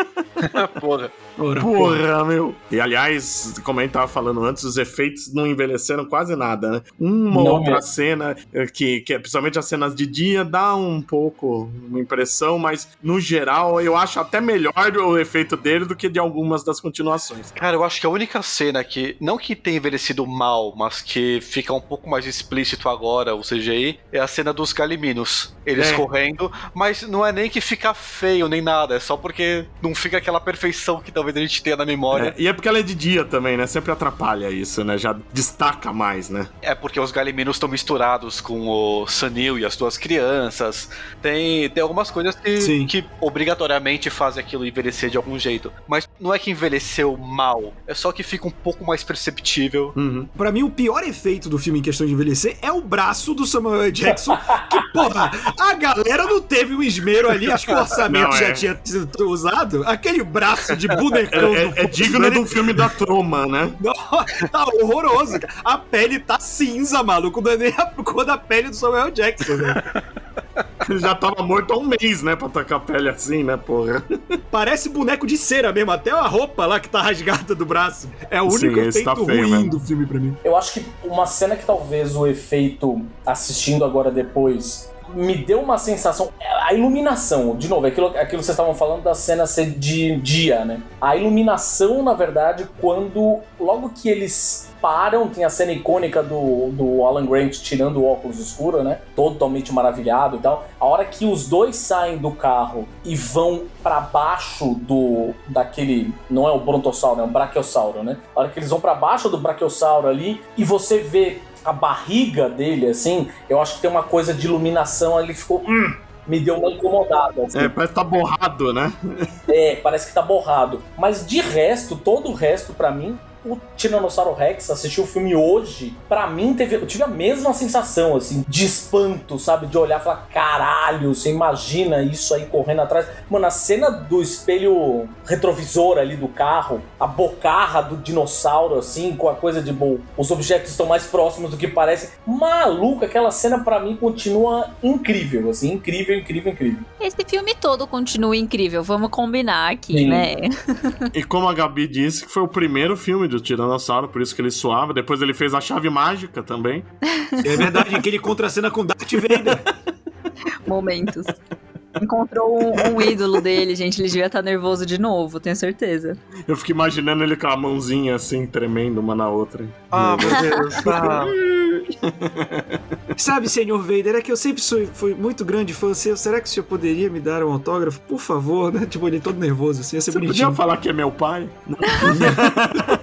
Porra. Ora, Porra, meu. E aliás, como a gente tava falando antes, os efeitos não envelheceram quase nada, né? Uma Não outra mesmo. cena, eh, que, que é, principalmente as cenas de dia, dá um pouco uma impressão, mas no geral eu acho até melhor o efeito dele do que de algumas das continuações. Cara, eu acho que a única cena que, não que tenha envelhecido mal, mas que fica um pouco mais explícito agora, o CGI, é a cena dos galiminos. Eles É. correndo, mas não é nem que fica feio nem nada, é só porque não fica aquela perfeição que talvez a gente tenha na memória. É, e é porque ela é de dia também, né? Sempre atrapalha isso, né? Já destaca mais, né? É, porque os galiminos estão misturados com o Sanil e as duas crianças. Tem, tem algumas coisas que, Sim. que obrigatoriamente fazem aquilo envelhecer de algum jeito. Mas não é que envelheceu mal, é só que fica um pouco mais perceptível. Uhum. Pra mim, o pior efeito do filme em questão de envelhecer é o braço do Samuel. Jackson. que, porra, a galera não teve um esmero ali, acho que o orçamento Não, já é. tinha sido usado. Aquele braço de bonecão. É, é, é digno de um filme da Troma, né? Não, tá horroroso. cara. A pele tá cinza, maluco. Não é nem a cor da pele do Samuel Jackson, né? Ele já tava morto há um mês, né? Pra tacar a pele assim, né, porra? Parece boneco de cera mesmo. Até a roupa lá que tá rasgada do braço. É o Sim, único esse efeito tá feio ruim mesmo. do filme pra mim. Eu acho que uma cena que talvez o efeito assistindo agora depois me deu uma sensação. A iluminação, de novo, aquilo, aquilo que vocês estavam falando da cena ser de dia, né? A iluminação, na verdade, quando logo que eles param, tem a cena icônica do, do Alan Grant tirando o óculos escuro, né? Totalmente maravilhado e tal. A hora que os dois saem do carro e vão pra baixo do daquele, não é o brontossauro, é o brachiosauro, né? A hora que eles vão pra baixo do brachiosauro ali e você vê a barriga dele assim, eu acho que tem uma coisa de iluminação ali que ficou, hum, me deu uma incomodada. Assim. É, parece que tá borrado, né? É, parece que tá borrado. Mas de resto, todo o resto pra mim, o Tiranossauro Rex, assistir o filme hoje, pra mim teve, eu tive a mesma sensação, assim, de espanto, sabe? De olhar e falar, caralho, você imagina isso aí correndo atrás. Mano, a cena do espelho retrovisor ali do carro, a bocarra do dinossauro, assim, com a coisa de, bom, os objetos estão mais próximos do que parecem. Maluco, aquela cena pra mim continua incrível, assim, incrível, incrível, incrível. Esse filme todo continua incrível, vamos combinar aqui, Sim. né? E como a Gabi disse, que foi o primeiro filme do Tiranossauro, por isso que ele suava. Depois ele fez a chave mágica também. É verdade, aquele contracena com Darth Vader. Momentos. Encontrou um, um ídolo dele, gente. Ele devia estar nervoso de novo, tenho certeza. Eu fico imaginando ele com a mãozinha assim, tremendo uma na outra. Ah, meu Deus. Ah. Sabe, senhor Vader, é que eu sempre sou, fui muito grande fã seu. Será que o senhor poderia me dar um autógrafo? Por favor, né? Tipo, ele todo nervoso, assim, ia ser Você bonitinho. podia falar que é meu pai?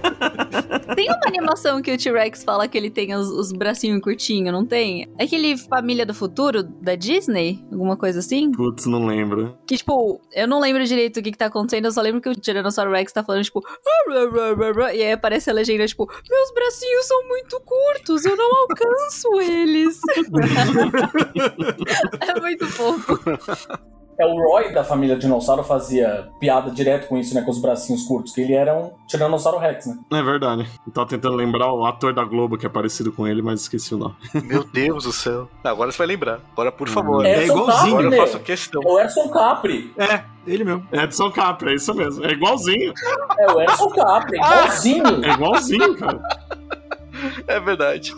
Tem uma animação que o T-Rex fala que ele tem os, os bracinhos curtinhos, não tem? É aquele Família do Futuro da Disney? Alguma coisa assim? Putz, não lembro. Que, tipo, eu não lembro direito o que, que tá acontecendo, eu só lembro que o Tiranossauro Rex tá falando, tipo, e aí aparece a legenda, tipo, meus bracinhos são muito curtos, eu não alcanço eles. é muito fofo. É o Roy da família Dinossauro fazia piada direto com isso, né? Com os bracinhos curtos, que ele era um Tiranossauro Rex, né? É verdade. Eu tava tentando lembrar o ator da Globo que é parecido com ele, mas esqueci o nome. Meu Deus do céu. Agora você vai lembrar. Agora, por favor. É Edson igualzinho. Agora eu Capri. faço questão. É o Erson Capri. É, ele mesmo. Edson Capra, é isso mesmo. É igualzinho. É o Erson Capri, igualzinho. É igualzinho, cara. É verdade.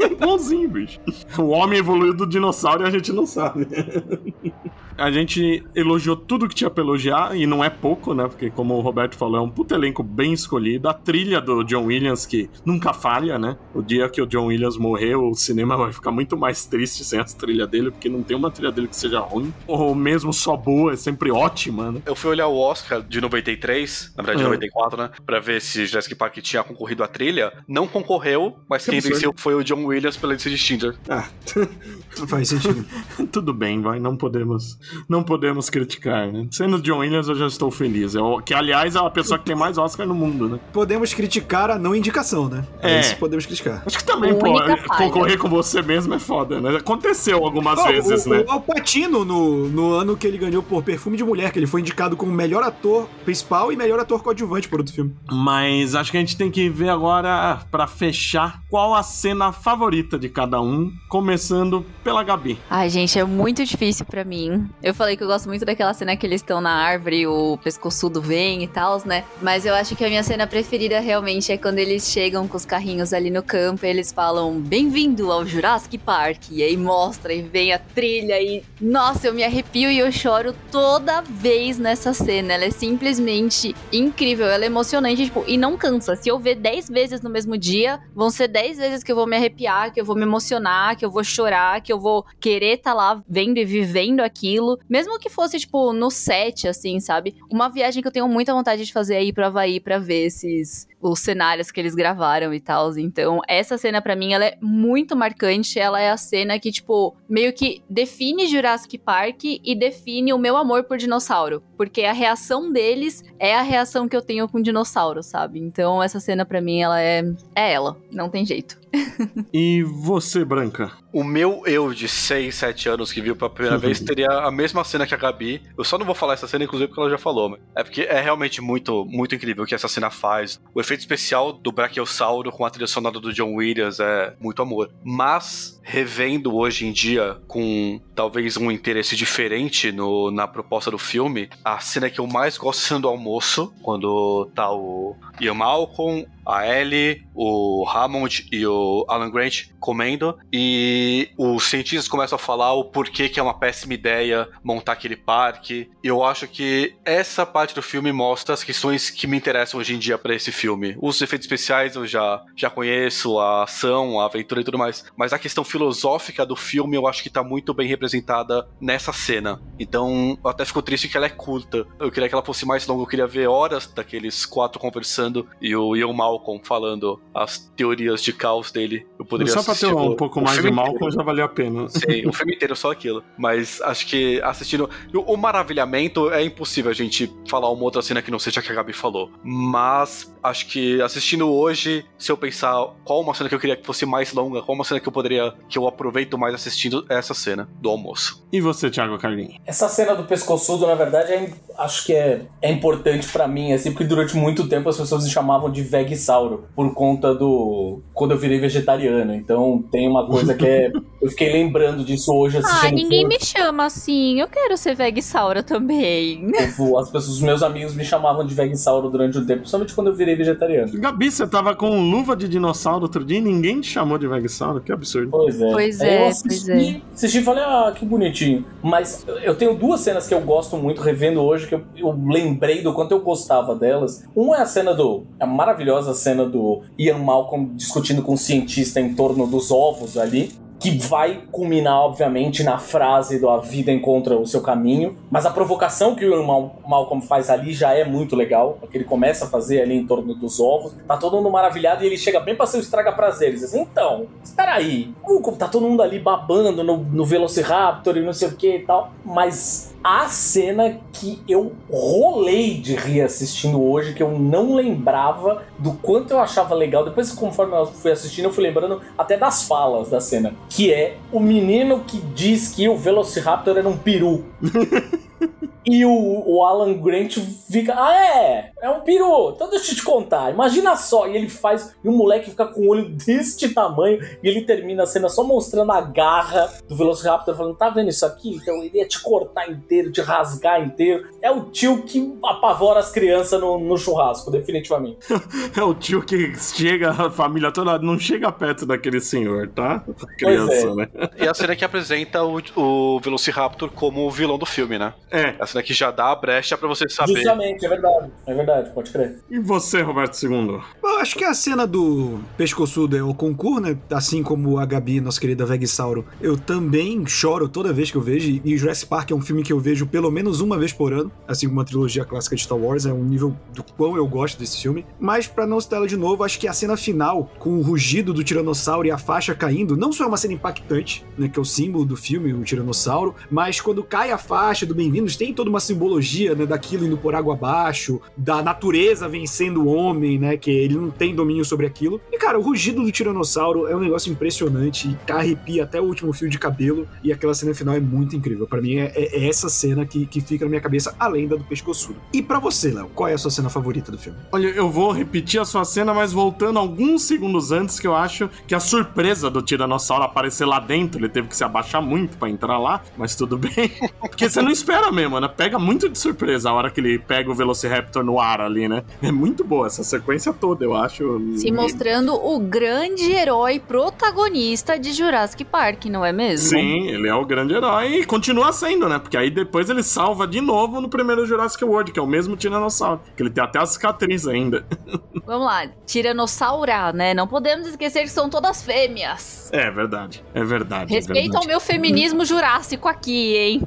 É igualzinho, bicho. O homem evoluiu do dinossauro e a gente não sabe. A gente elogiou tudo que tinha pra elogiar, e não é pouco, né? Porque, como o Roberto falou, é um puto elenco bem escolhido. A trilha do John Williams, que nunca falha, né? O dia que o John Williams morreu, o cinema vai ficar muito mais triste sem essa trilha dele, porque não tem uma trilha dele que seja ruim. Ou mesmo só boa, é sempre ótima, né? Eu fui olhar o Oscar de 93, na verdade de Ah. 94, né? Pra ver se Jurassic Park tinha concorrido à trilha. Não concorreu, mas Que quem absurdo. venceu foi o John Williams pela Lista de Schindler. Ah, faz sentido. tudo bem, vai. Não podemos, não podemos criticar, né? Sendo John Williams, eu já estou feliz. É o- que, aliás, é a pessoa que tem mais Oscar no mundo, né? Podemos criticar a não indicação, né? É. Isso podemos criticar. Acho que também, pô, concorrer com você mesmo é foda, né? Aconteceu algumas Oh, vezes, o, né? o Al Pacino, no, no ano que ele ganhou por Perfume de Mulher, que ele foi indicado como melhor ator principal e melhor ator coadjuvante por outro filme. Mas acho que a gente tem que ver agora, pra fechar, qual a cena favorita de cada um, começando pela Gabi. Ai, gente, é muito difícil pra mim. Eu falei que eu gosto muito daquela cena que eles estão na árvore e o pescoçudo vem e tal, né? Mas eu acho que a minha cena preferida realmente é quando eles chegam com os carrinhos ali no campo e eles falam: Bem-vindo ao Jurassic Park. E aí mostra e vem a trilha e. Nossa, eu me arrepio e eu choro toda vez nessa cena. Ela é simplesmente incrível, ela é emocionante, tipo, e não cansa. Se eu ver 10 vezes no mesmo dia, vão ser 10 vezes que eu vou me arrepiar, que eu vou me emocionar, que eu vou chorar, que eu vou querer estar lá vendo e vivendo aquilo. Mesmo que fosse, tipo, no set, assim, sabe? Uma viagem que eu tenho muita vontade de fazer é ir pro Havaí pra ver esses. Os cenários que eles gravaram e tal. Então, essa cena para mim ela é muito marcante. Ela é a cena que, tipo, meio que define Jurassic Park e define o meu amor por dinossauro. Porque a reação deles é a reação que eu tenho com dinossauro, sabe? Então, essa cena para mim, ela é. É ela. Não tem jeito. e você, Branca? O meu eu de 6, 7 anos que viu pela primeira vez teria a mesma cena que a Gabi. Eu só não vou falar essa cena, inclusive, porque ela já falou. Mas é porque é realmente muito, muito incrível o que essa cena faz. O efeito especial do Brachiosauro com a trilha sonora do John Williams é muito amor. Mas, revendo hoje em dia, com talvez um interesse diferente no, na proposta do filme, a cena que eu mais gosto é sendo almoço, quando tá o Ian Malcolm, a Ellie, o Hammond e o Alan Grant comendo e os cientistas começam a falar o porquê que é uma péssima ideia montar aquele parque. Eu acho que essa parte do filme mostra as questões que me interessam hoje em dia para esse filme. Os efeitos especiais eu já, já conheço, a ação, a aventura e tudo mais, mas a questão filosófica do filme eu acho que tá muito bem representada nessa cena. Então, eu até fico triste que ela é curta. Eu queria que ela fosse mais longa, eu queria ver horas daqueles quatro conversando e o Ian Malcolm falando as teorias de caos dele. Eu poderia Só pra ter um, um pouco mais de Malcolm inteiro. já valeu a pena. Sim, o filme inteiro só aquilo. Mas acho que assistindo. O, o maravilhamento é impossível a gente falar uma outra cena que não seja a que a Gabi falou. Mas acho que assistindo hoje, se eu pensar qual uma cena que eu queria que fosse mais longa, qual uma cena que eu poderia. que eu aproveito mais assistindo, é essa cena do almoço. E você, Thiago Carlinhos? Essa cena do pescoçudo, na verdade, é, acho que é, é importante para mim, assim, porque durante muito tempo as pessoas me chamavam de Vegsauro, por conta do. quando eu virei vegetariano. Então tem uma coisa que é. eu fiquei lembrando disso hoje assistindo. Ah, ninguém me chama assim. Eu quero ser Vegsauro também. Tipo, as pessoas, os meus amigos me chamavam de Vegsauro durante um tempo, principalmente quando eu virei vegetariano. Gabi, você tava com luva de dinossauro outro dia e ninguém te chamou de Vegsauro, que absurdo. Pois é. Pois é, assisti, pois é. Assisti e falei, ah, que bonitinho. Mas eu tenho duas cenas que eu gosto muito, revendo hoje, que eu, eu lembrei do quanto eu gostava delas. Uma é a cena do. a maravilhosa cena do Ian Malcolm discutindo com um cientista em torno dos ovos ali que vai culminar, obviamente, na frase do a vida encontra o seu caminho. Mas a provocação que o irmão Malcolm faz ali já é muito legal. Que ele começa a fazer ali em torno dos ovos. Tá todo mundo maravilhado e ele chega bem pra ser o estraga prazeres. Assim, então, espera aí. Tá todo mundo ali babando no, no Velociraptor e não sei o que e tal. Mas a cena que eu rolei de rir assistindo hoje, que eu não lembrava do quanto eu achava legal. Depois, conforme eu fui assistindo, eu fui lembrando até das falas da cena. Que é o menino que diz que o Velociraptor era um peru. E o, o, Alan Grant fica, ah é, é um peru, então deixa eu te contar, imagina só, e ele faz, e o moleque fica com o olho deste tamanho, e ele termina a cena só mostrando a garra do Velociraptor, falando, tá vendo isso aqui? Então ele ia te cortar inteiro, te rasgar inteiro, é o tio que apavora as crianças no, no churrasco, definitivamente. é o tio que chega, a família toda, não chega perto daquele senhor, tá? Criança, é. né? E a cena que apresenta o, o Velociraptor como o vilão do filme, né? É. cena que já dá a brecha para você saber. Justamente, é verdade. É verdade, pode crer. E você, Roberto II? Eu acho que a cena do pescoçudo é o concurso, né? Assim como a Gabi, nossa querida Vegsauro, eu também choro toda vez que eu vejo. E Jurassic Park é um filme que eu vejo pelo menos uma vez por ano, assim como a trilogia clássica de Star Wars. É um nível do quão eu gosto desse filme. Mas, para não citar ela de novo, acho que a cena final, com o rugido do tiranossauro e a faixa caindo, não só é uma cena impactante, né? Que é o símbolo do filme, o tiranossauro, mas quando cai a faixa do Bem-vindos, tem toda uma simbologia, né, daquilo indo por água abaixo, da natureza vencendo o homem, né, que ele não tem domínio sobre aquilo. E cara, o rugido do tiranossauro é um negócio impressionante, arrepia até o último fio de cabelo e aquela cena final é muito incrível. Para mim é, é, essa cena que, que fica na minha cabeça, além da do pescoçudo. E para você, Léo, qual é a sua cena favorita do filme? Olha, eu vou repetir a sua cena, mas voltando alguns segundos antes, que eu acho que a surpresa do tiranossauro aparecer lá dentro, ele teve que se abaixar muito para entrar lá, mas tudo bem. Porque você não espera mesmo, né? Pega muito de surpresa a hora que ele pega o Velociraptor no ar ali, né? É muito boa essa sequência toda, eu acho. Se mostrando o grande herói protagonista de Jurassic Park, não é mesmo? Sim, ele é o grande herói e continua sendo, né? Porque aí depois ele salva de novo no primeiro Jurassic World, que é o mesmo Tiranossauro. Que ele tem até as cicatrizes ainda. Vamos lá, Tiranossauro, né? Não podemos esquecer que são todas fêmeas. É verdade, é verdade. Respeita é verdade. o meu feminismo jurássico aqui, hein?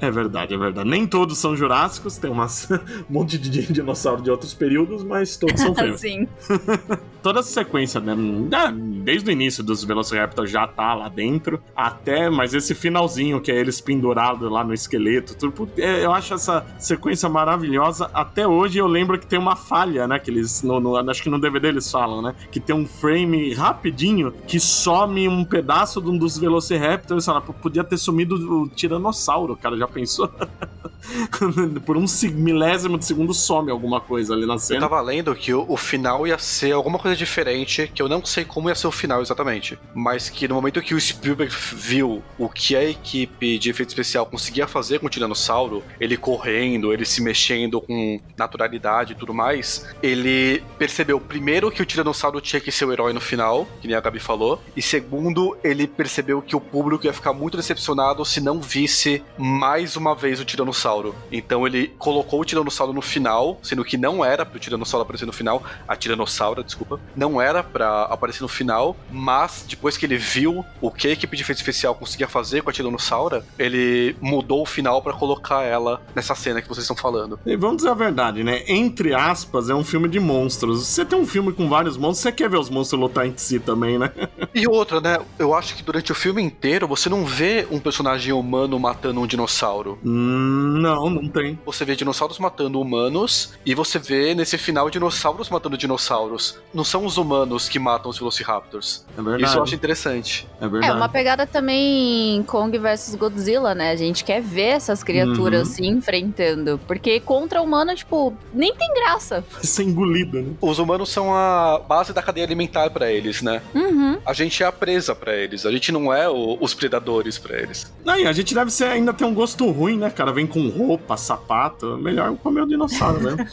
é verdade. Verdade, é verdade. Nem todos são jurássicos, tem umas, um monte de dinossauro de outros períodos, mas todos são fêmeas. Sim. Toda essa sequência, né? da- Desde o início dos Velociraptor já tá lá dentro, até, mas esse finalzinho que é eles pendurados lá no esqueleto, tudo, é, eu acho essa sequência maravilhosa. Até hoje eu lembro que tem uma falha, né? Que eles, no, no- acho que no DVD eles falam, né? Que tem um frame rapidinho que some um pedaço de um dos Velociraptors. Lá, podia ter sumido o Tiranossauro, cara, já pensou? Por um milésimo de segundo some alguma coisa ali na Eu cena. tava lendo que o, o final ia ser alguma coisa diferente, que eu não sei como ia ser o final exatamente. Mas que no momento que o Spielberg viu o que a equipe de efeito especial conseguia fazer com o Tiranossauro, ele correndo, ele se mexendo com naturalidade e tudo mais, ele percebeu primeiro que o Tiranossauro tinha que ser o herói no final, que nem a Gabi falou, e segundo, ele percebeu que o público ia ficar muito decepcionado se não visse mais uma vez o Tiranossauro. Então ele colocou o Tiranossauro no final, sendo que não era pro Tiranossauro aparecer no final, a Tiranossauro, desculpa, não era pra aparecer no final, mas depois que ele viu o que a equipe de efeito especial conseguia fazer com a Tiranossauro, ele mudou o final pra colocar ela nessa cena que vocês estão falando. E vamos dizer a verdade, né? Entre aspas, é um filme de monstros. Você tem um filme com vários monstros, você quer ver os monstros lutar entre si também, né? E outra, né? Eu acho que durante o filme inteiro você não vê um personagem humano matando um dinossauro. Hum, não, não tem. Você vê dinossauros matando humanos e você vê nesse final dinossauros matando dinossauros. Não são os humanos que matam os Velociraptors. É verdade. Isso eu acho interessante. É verdade. É uma pegada também Kong versus Godzilla, né? A gente quer ver essas criaturas Uhum. se enfrentando. Porque contra humano, tipo, nem tem graça. Ser engolido, né? Os humanos são a base da cadeia alimentar pra eles, né? Uhum. A gente é a presa pra eles. A gente não é o- os predadores pra eles. Aí, a gente deve ser, ainda ter um gosto ruim, né, cara? Vem com roupa, sapato. Melhor comer o dinossauro, né?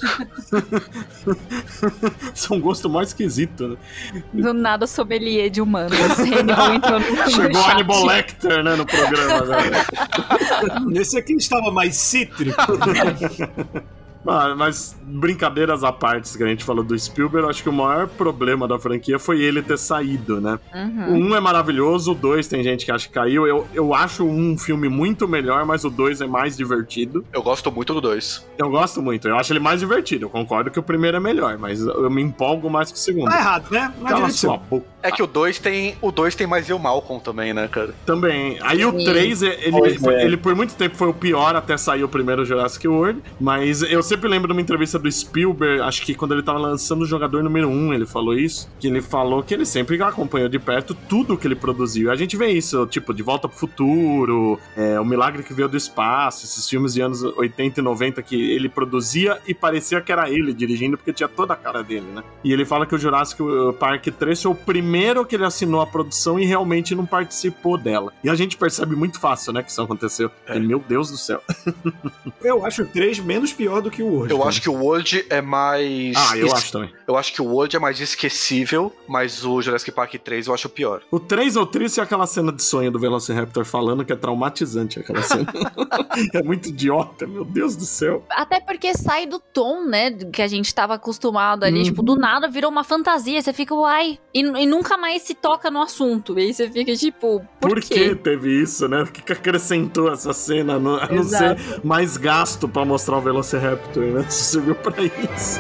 Isso é um gosto mais esquisito, né? Do nada sommelier de humanos. Hannibal entrou no Chegou chat. Hannibal Lecter, né, no programa, né? Esse aqui estava mais cítrico. Ah, mas brincadeiras à parte, que a gente falou do Spielberg, eu acho que o maior problema da franquia foi ele ter saído, né? O Uhum. um é maravilhoso, o dois tem gente que acha que caiu. Eu, eu acho um filme muito melhor, mas o dois é mais divertido. Eu gosto muito do dois. Eu gosto muito, eu acho ele mais divertido. Eu concordo que o primeiro é melhor, mas eu me empolgo mais que o segundo. Tá errado, né? Não Cala sua boca. É que o dois tem. O dois tem mais eu Malcolm também, né, cara? Também. Aí o Sim. 3, ele, foi- é. ele por muito tempo foi o pior até sair o primeiro Jurassic World. Mas eu sempre lembro de uma entrevista do Spielberg, acho que quando ele tava lançando o jogador número 1, ele falou isso. Que ele falou que ele sempre acompanhou de perto tudo que ele produziu. A gente vê isso, tipo, De Volta pro Futuro, é, O Milagre que Veio do Espaço, esses filmes de anos 80 e 90 que ele produzia e parecia que era ele dirigindo, porque tinha toda a cara dele, né? E ele fala que o Jurassic Park 3 foi o primeiro que ele assinou a produção e realmente não participou dela. E a gente percebe muito fácil, né, que isso aconteceu. É. E, meu Deus do céu. Eu acho o 3 menos pior do que o hoje. Eu acho que o World é mais. Ah, eu es- acho também. Eu acho que o World é mais esquecível, mas o Jurassic Park 3 eu acho pior. O 3 ou triste é aquela cena de sonho do Velociraptor falando que é traumatizante aquela cena. é muito idiota, meu Deus do céu. Até porque sai do tom, né? Que a gente tava acostumado ali. Uhum. Tipo, do nada virou uma fantasia. Você fica, uai. E, e nunca mais se toca no assunto. E aí você fica, tipo, por, Por, quê? que teve isso, né? O que que acrescentou essa cena? A não, a não ser mais gasto pra mostrar o Velociraptor, né? Isso serviu pra isso.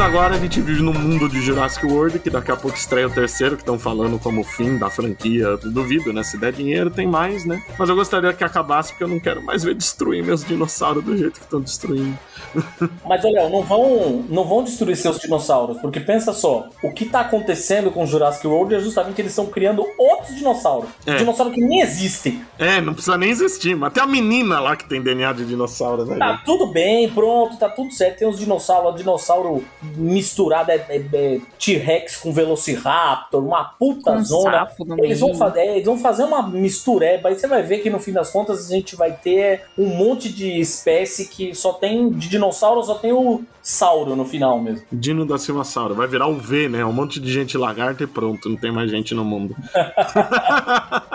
Mas agora a gente vive num mundo de Jurassic World, que daqui a pouco estreia o terceiro, que estão falando como fim da franquia. Duvido, né? Se der dinheiro, tem mais, né? Mas eu gostaria que acabasse, porque eu não quero mais ver destruir meus dinossauros do jeito que estão destruindo. Mas olha, não vão, não vão destruir seus dinossauros, porque pensa só, o que tá acontecendo com o Jurassic World é justamente que eles estão criando outros dinossauros. É. Dinossauros que nem existem. É, não precisa nem existir, mas até a menina lá que tem DNA de dinossauro, né? Tá tudo bem, pronto, tá tudo certo. Tem os dinossauros, dinossauro misturado, é, é- é T-Rex com Velociraptor, uma puta Com zona. Eles vão, fazer, é, eles vão fazer uma mistureba, aí você vai ver que no fim das contas a gente vai ter um monte de espécie que só tem, de dinossauro só tem o sauro no final mesmo. Dino da Silvasauro. Vai virar o V, né? Um monte de gente lagarta e pronto, não tem mais gente no mundo.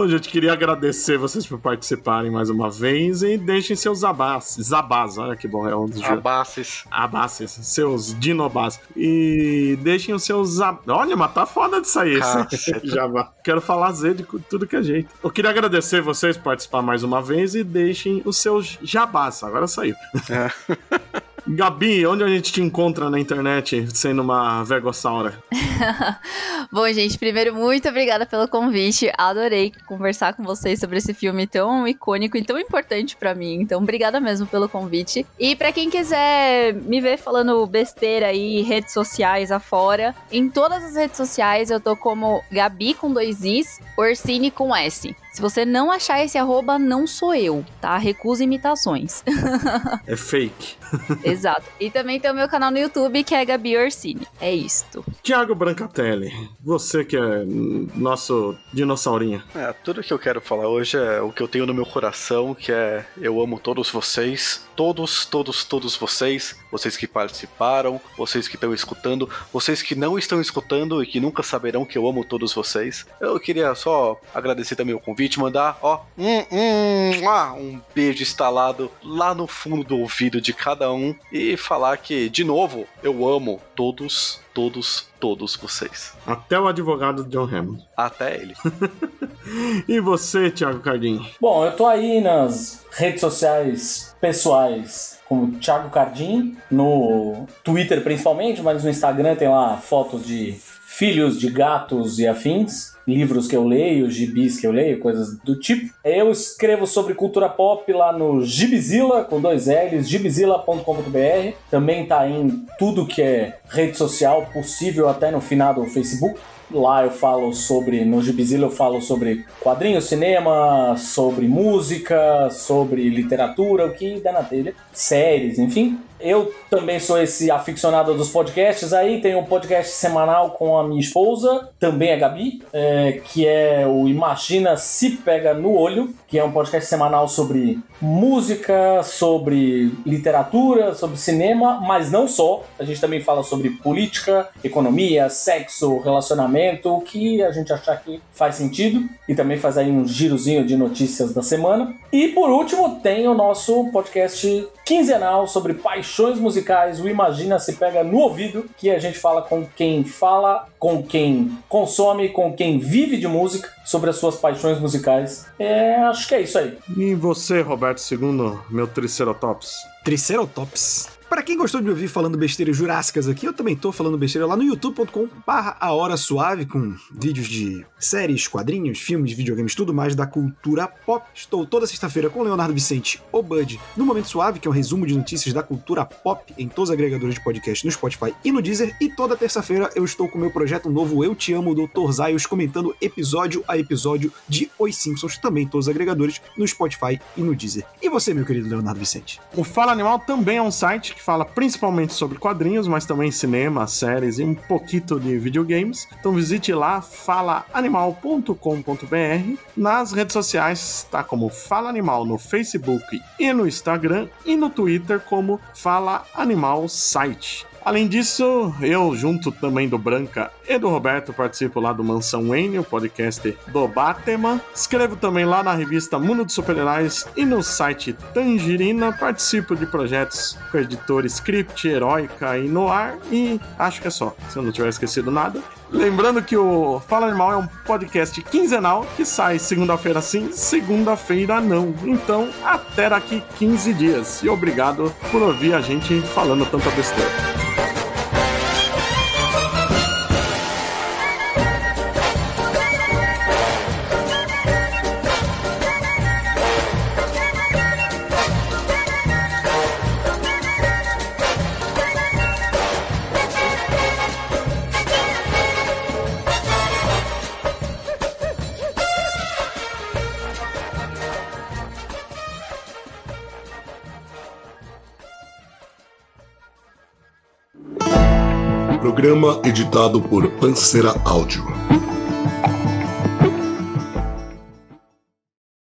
Bom, gente, queria agradecer vocês por participarem mais uma vez e deixem seus abás, zabás, olha que bom, é um dos Abaces. Abasses, seus dinobás. E deixem os seus. ab- Olha, mas tá foda de sair esse jabá. Quero falar Z de tudo que é jeito. Eu queria agradecer vocês por participar mais uma vez e deixem os seus jabás. Agora saiu. É. Gabi, onde a gente te encontra na internet sendo uma vegossaura? Bom, gente, primeiro, muito obrigada pelo convite. Adorei conversar com vocês sobre esse filme tão icônico e tão importante pra mim. Então, obrigada mesmo pelo convite. E pra quem quiser me ver falando besteira aí, redes sociais afora, em todas as redes sociais eu tô como Gabi com dois Is, Orsini com S. Se você não achar esse arroba, não sou eu, tá? Recusa imitações. É fake. Exato. E também tem o meu canal no YouTube, que é Gabi Orsini. É isto. Tiago Brancatelli, você que é nosso dinossaurinho. É, tudo que eu quero falar hoje é o que eu tenho no meu coração, que é eu amo todos vocês, todos, todos, todos vocês, vocês que participaram, vocês que estão escutando, vocês que não estão escutando e que nunca saberão que eu amo todos vocês. Eu queria só agradecer também o convite, mandar, ó, um, um, um beijo instalado lá no fundo do ouvido de cada um e falar que, de novo, eu amo todos, todos, todos vocês. Até o advogado John Hammond. Até ele. E você, Tiago Cardim? Bom, eu tô aí nas redes sociais pessoais como Thiago Cardim, no Twitter principalmente, mas no Instagram tem lá fotos de filhos de gatos e afins, livros que eu leio, gibis que eu leio, coisas do tipo. Eu escrevo sobre cultura pop lá no Gibizilla, com dois L's, gibizilla.com.br. Também tá em tudo que é rede social possível, até no final do Facebook. Lá eu falo sobre, no Gibizilla eu falo sobre quadrinhos, cinema, sobre música, sobre literatura, o que der na telha, séries, enfim. Eu também sou esse aficionado dos podcasts aí, tenho um podcast semanal com a minha esposa, também a Gabi, é, que é o Imagina Se Pega no Olho, que é um podcast semanal sobre música, sobre literatura, sobre cinema, mas não só. A gente também fala sobre política, economia, sexo, relacionamento, o que a gente achar que faz sentido. E também faz aí um girozinho de notícias da semana. E por último, tem o nosso podcast quinzenal sobre paixões musicais. O Imagina se pega no ouvido, que a gente fala com quem fala, com quem consome, com quem vive de música, sobre as suas paixões musicais. É, acho que é isso aí. E você, Roberto II, meu Triceratops? Triceratops. Para quem gostou de me ouvir falando besteiras jurássicas aqui, eu também tô falando besteira lá no youtube.com barra a hora suave, com vídeos de séries, quadrinhos, filmes, videogames, tudo mais da cultura pop. Estou toda sexta-feira com Leonardo Vicente, o Bud, no Momento Suave, que é um resumo de notícias da cultura pop em todos os agregadores de podcast no Spotify e no Deezer. E toda terça-feira eu estou com o meu projeto novo Eu Te Amo, Dr. Zaios, comentando episódio a episódio de Os Simpsons, também todos os agregadores, no Spotify e no Deezer. E você, meu querido Leonardo Vicente? O Fala Animal também é um site que fala principalmente sobre quadrinhos, mas também cinema, séries e um pouquinho de videogames. Então visite lá falaanimal.com.br. Nas redes sociais está como Fala Animal no Facebook e no Instagram e no Twitter como Fala Animal Site. Além disso, eu, junto também do Branca e do Roberto, participo lá do Mansão Wayne, o podcast do Batman. Escrevo também lá na revista Mundo dos Super-Heróis e no site Tangerina. Participo de projetos com a editora Script, Heróica e Noir. E acho que é só, se eu não tiver esquecido nada. Lembrando que o Fala Animal é um podcast quinzenal que sai segunda-feira sim, segunda-feira não. Então, até daqui 15 dias. E obrigado por ouvir a gente falando tanta besteira. Thank you. Programa editado por Pancera Áudio.